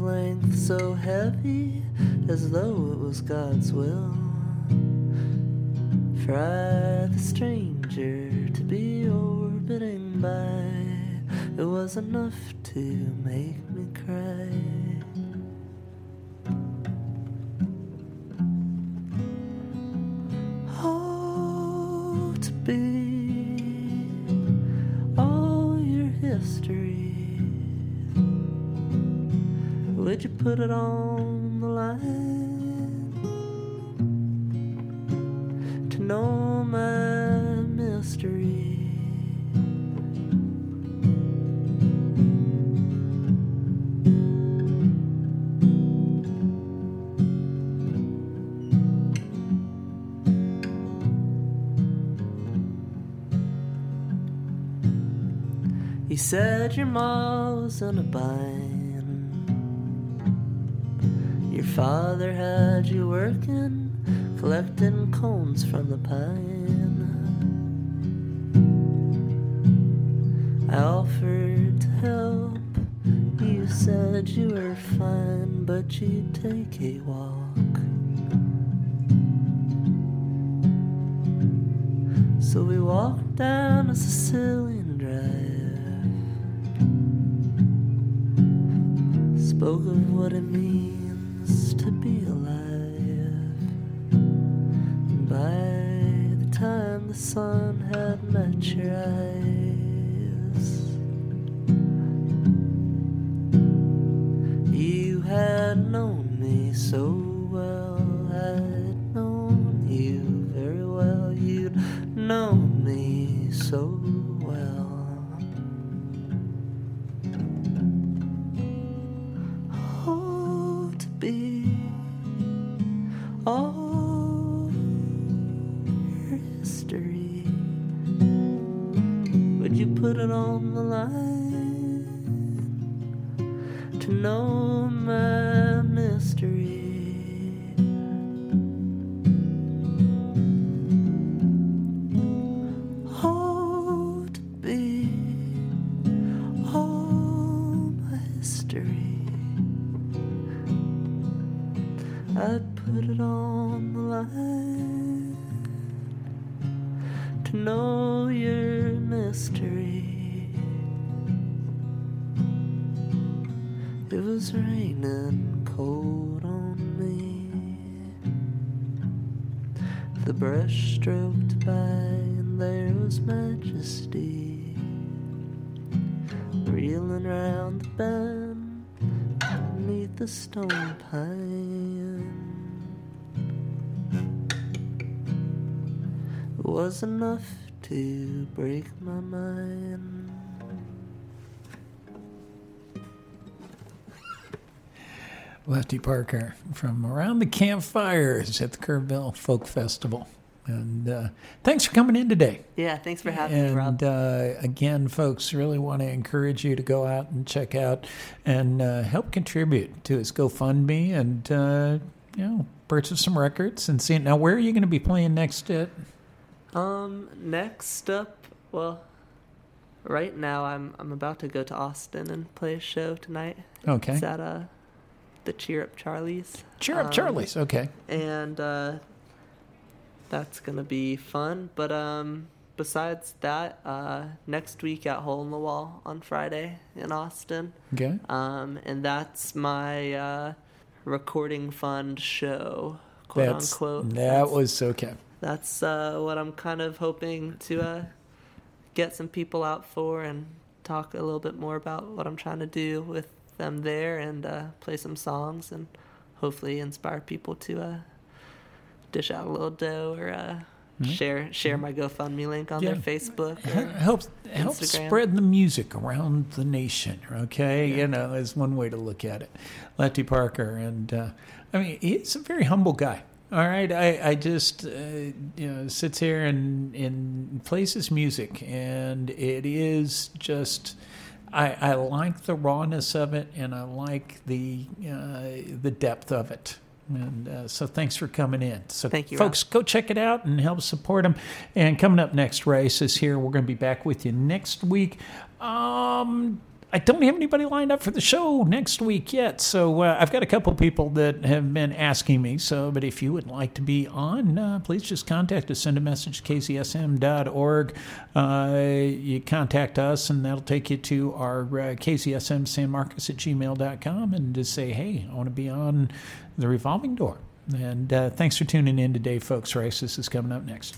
Wavelength so heavy as though it was God's will. For I, the stranger, to be orbiting by, it was enough to make me cry. Put it on the line to know my mystery? You said your ma was in a bind. Father had you working, collecting cones from the pine. I offered to help. You said you were fine, but you'd take a walk. So we walked down a Sicilian drive. Spoke of what it means the sun had met your eyes, you had known me so stone pine. Was enough to break my mind. Lefty Parker from Around the Campfires at the Kerrville Folk Festival. And uh, thanks for coming in today. Yeah, thanks for having me, and Rob. uh, again, folks, really want to encourage you to go out and check out and uh, help contribute to his GoFundMe and uh, you know purchase some records and see. it. Now, where are you going to be playing next? At Um, next up, well, right now I'm I'm about to go to Austin and play a show tonight. Okay. It's at uh, the Cheer Up Charlie's. Cheer Up Charlie's, okay. And uh, that's gonna be fun. But um, besides that, uh, next week at Hole in the Wall on Friday in Austin. Okay. Um, and that's my uh, recording fund show, quote That's, unquote. that was so okay. That's uh, what I'm kind of hoping to uh, get some people out for and talk a little bit more about what I'm trying to do with them there and uh, play some songs and hopefully inspire people to uh, dish out a little dough or uh, Mhm. share share my GoFundMe link on their Facebook. H- Or help help spread the music around the nation. Okay, you know, is one way to look at it. Lefty Parker, and uh, I mean, he's a very humble guy. All right, I I just uh, you know sits here and and plays his music, and it is just. I, I like the rawness of it, and I like the uh, the depth of it. And uh, so, thanks for coming in. So, Thank you, Rob. folks, go check it out and help support them. And coming up next, Race is here. We're going to be back with you next week. Um, I don't have anybody lined up for the show next week yet, so uh, I've got a couple people that have been asking me. So, but if you would like to be on, uh, please just contact us. Send a message to kzsm.org. Uh, you contact us, and that'll take you to our uh, KZSM San Marcos at gmail.com and just say, hey, I want to be on the revolving door. And uh, thanks for tuning in today, folks. Race, this is coming up next.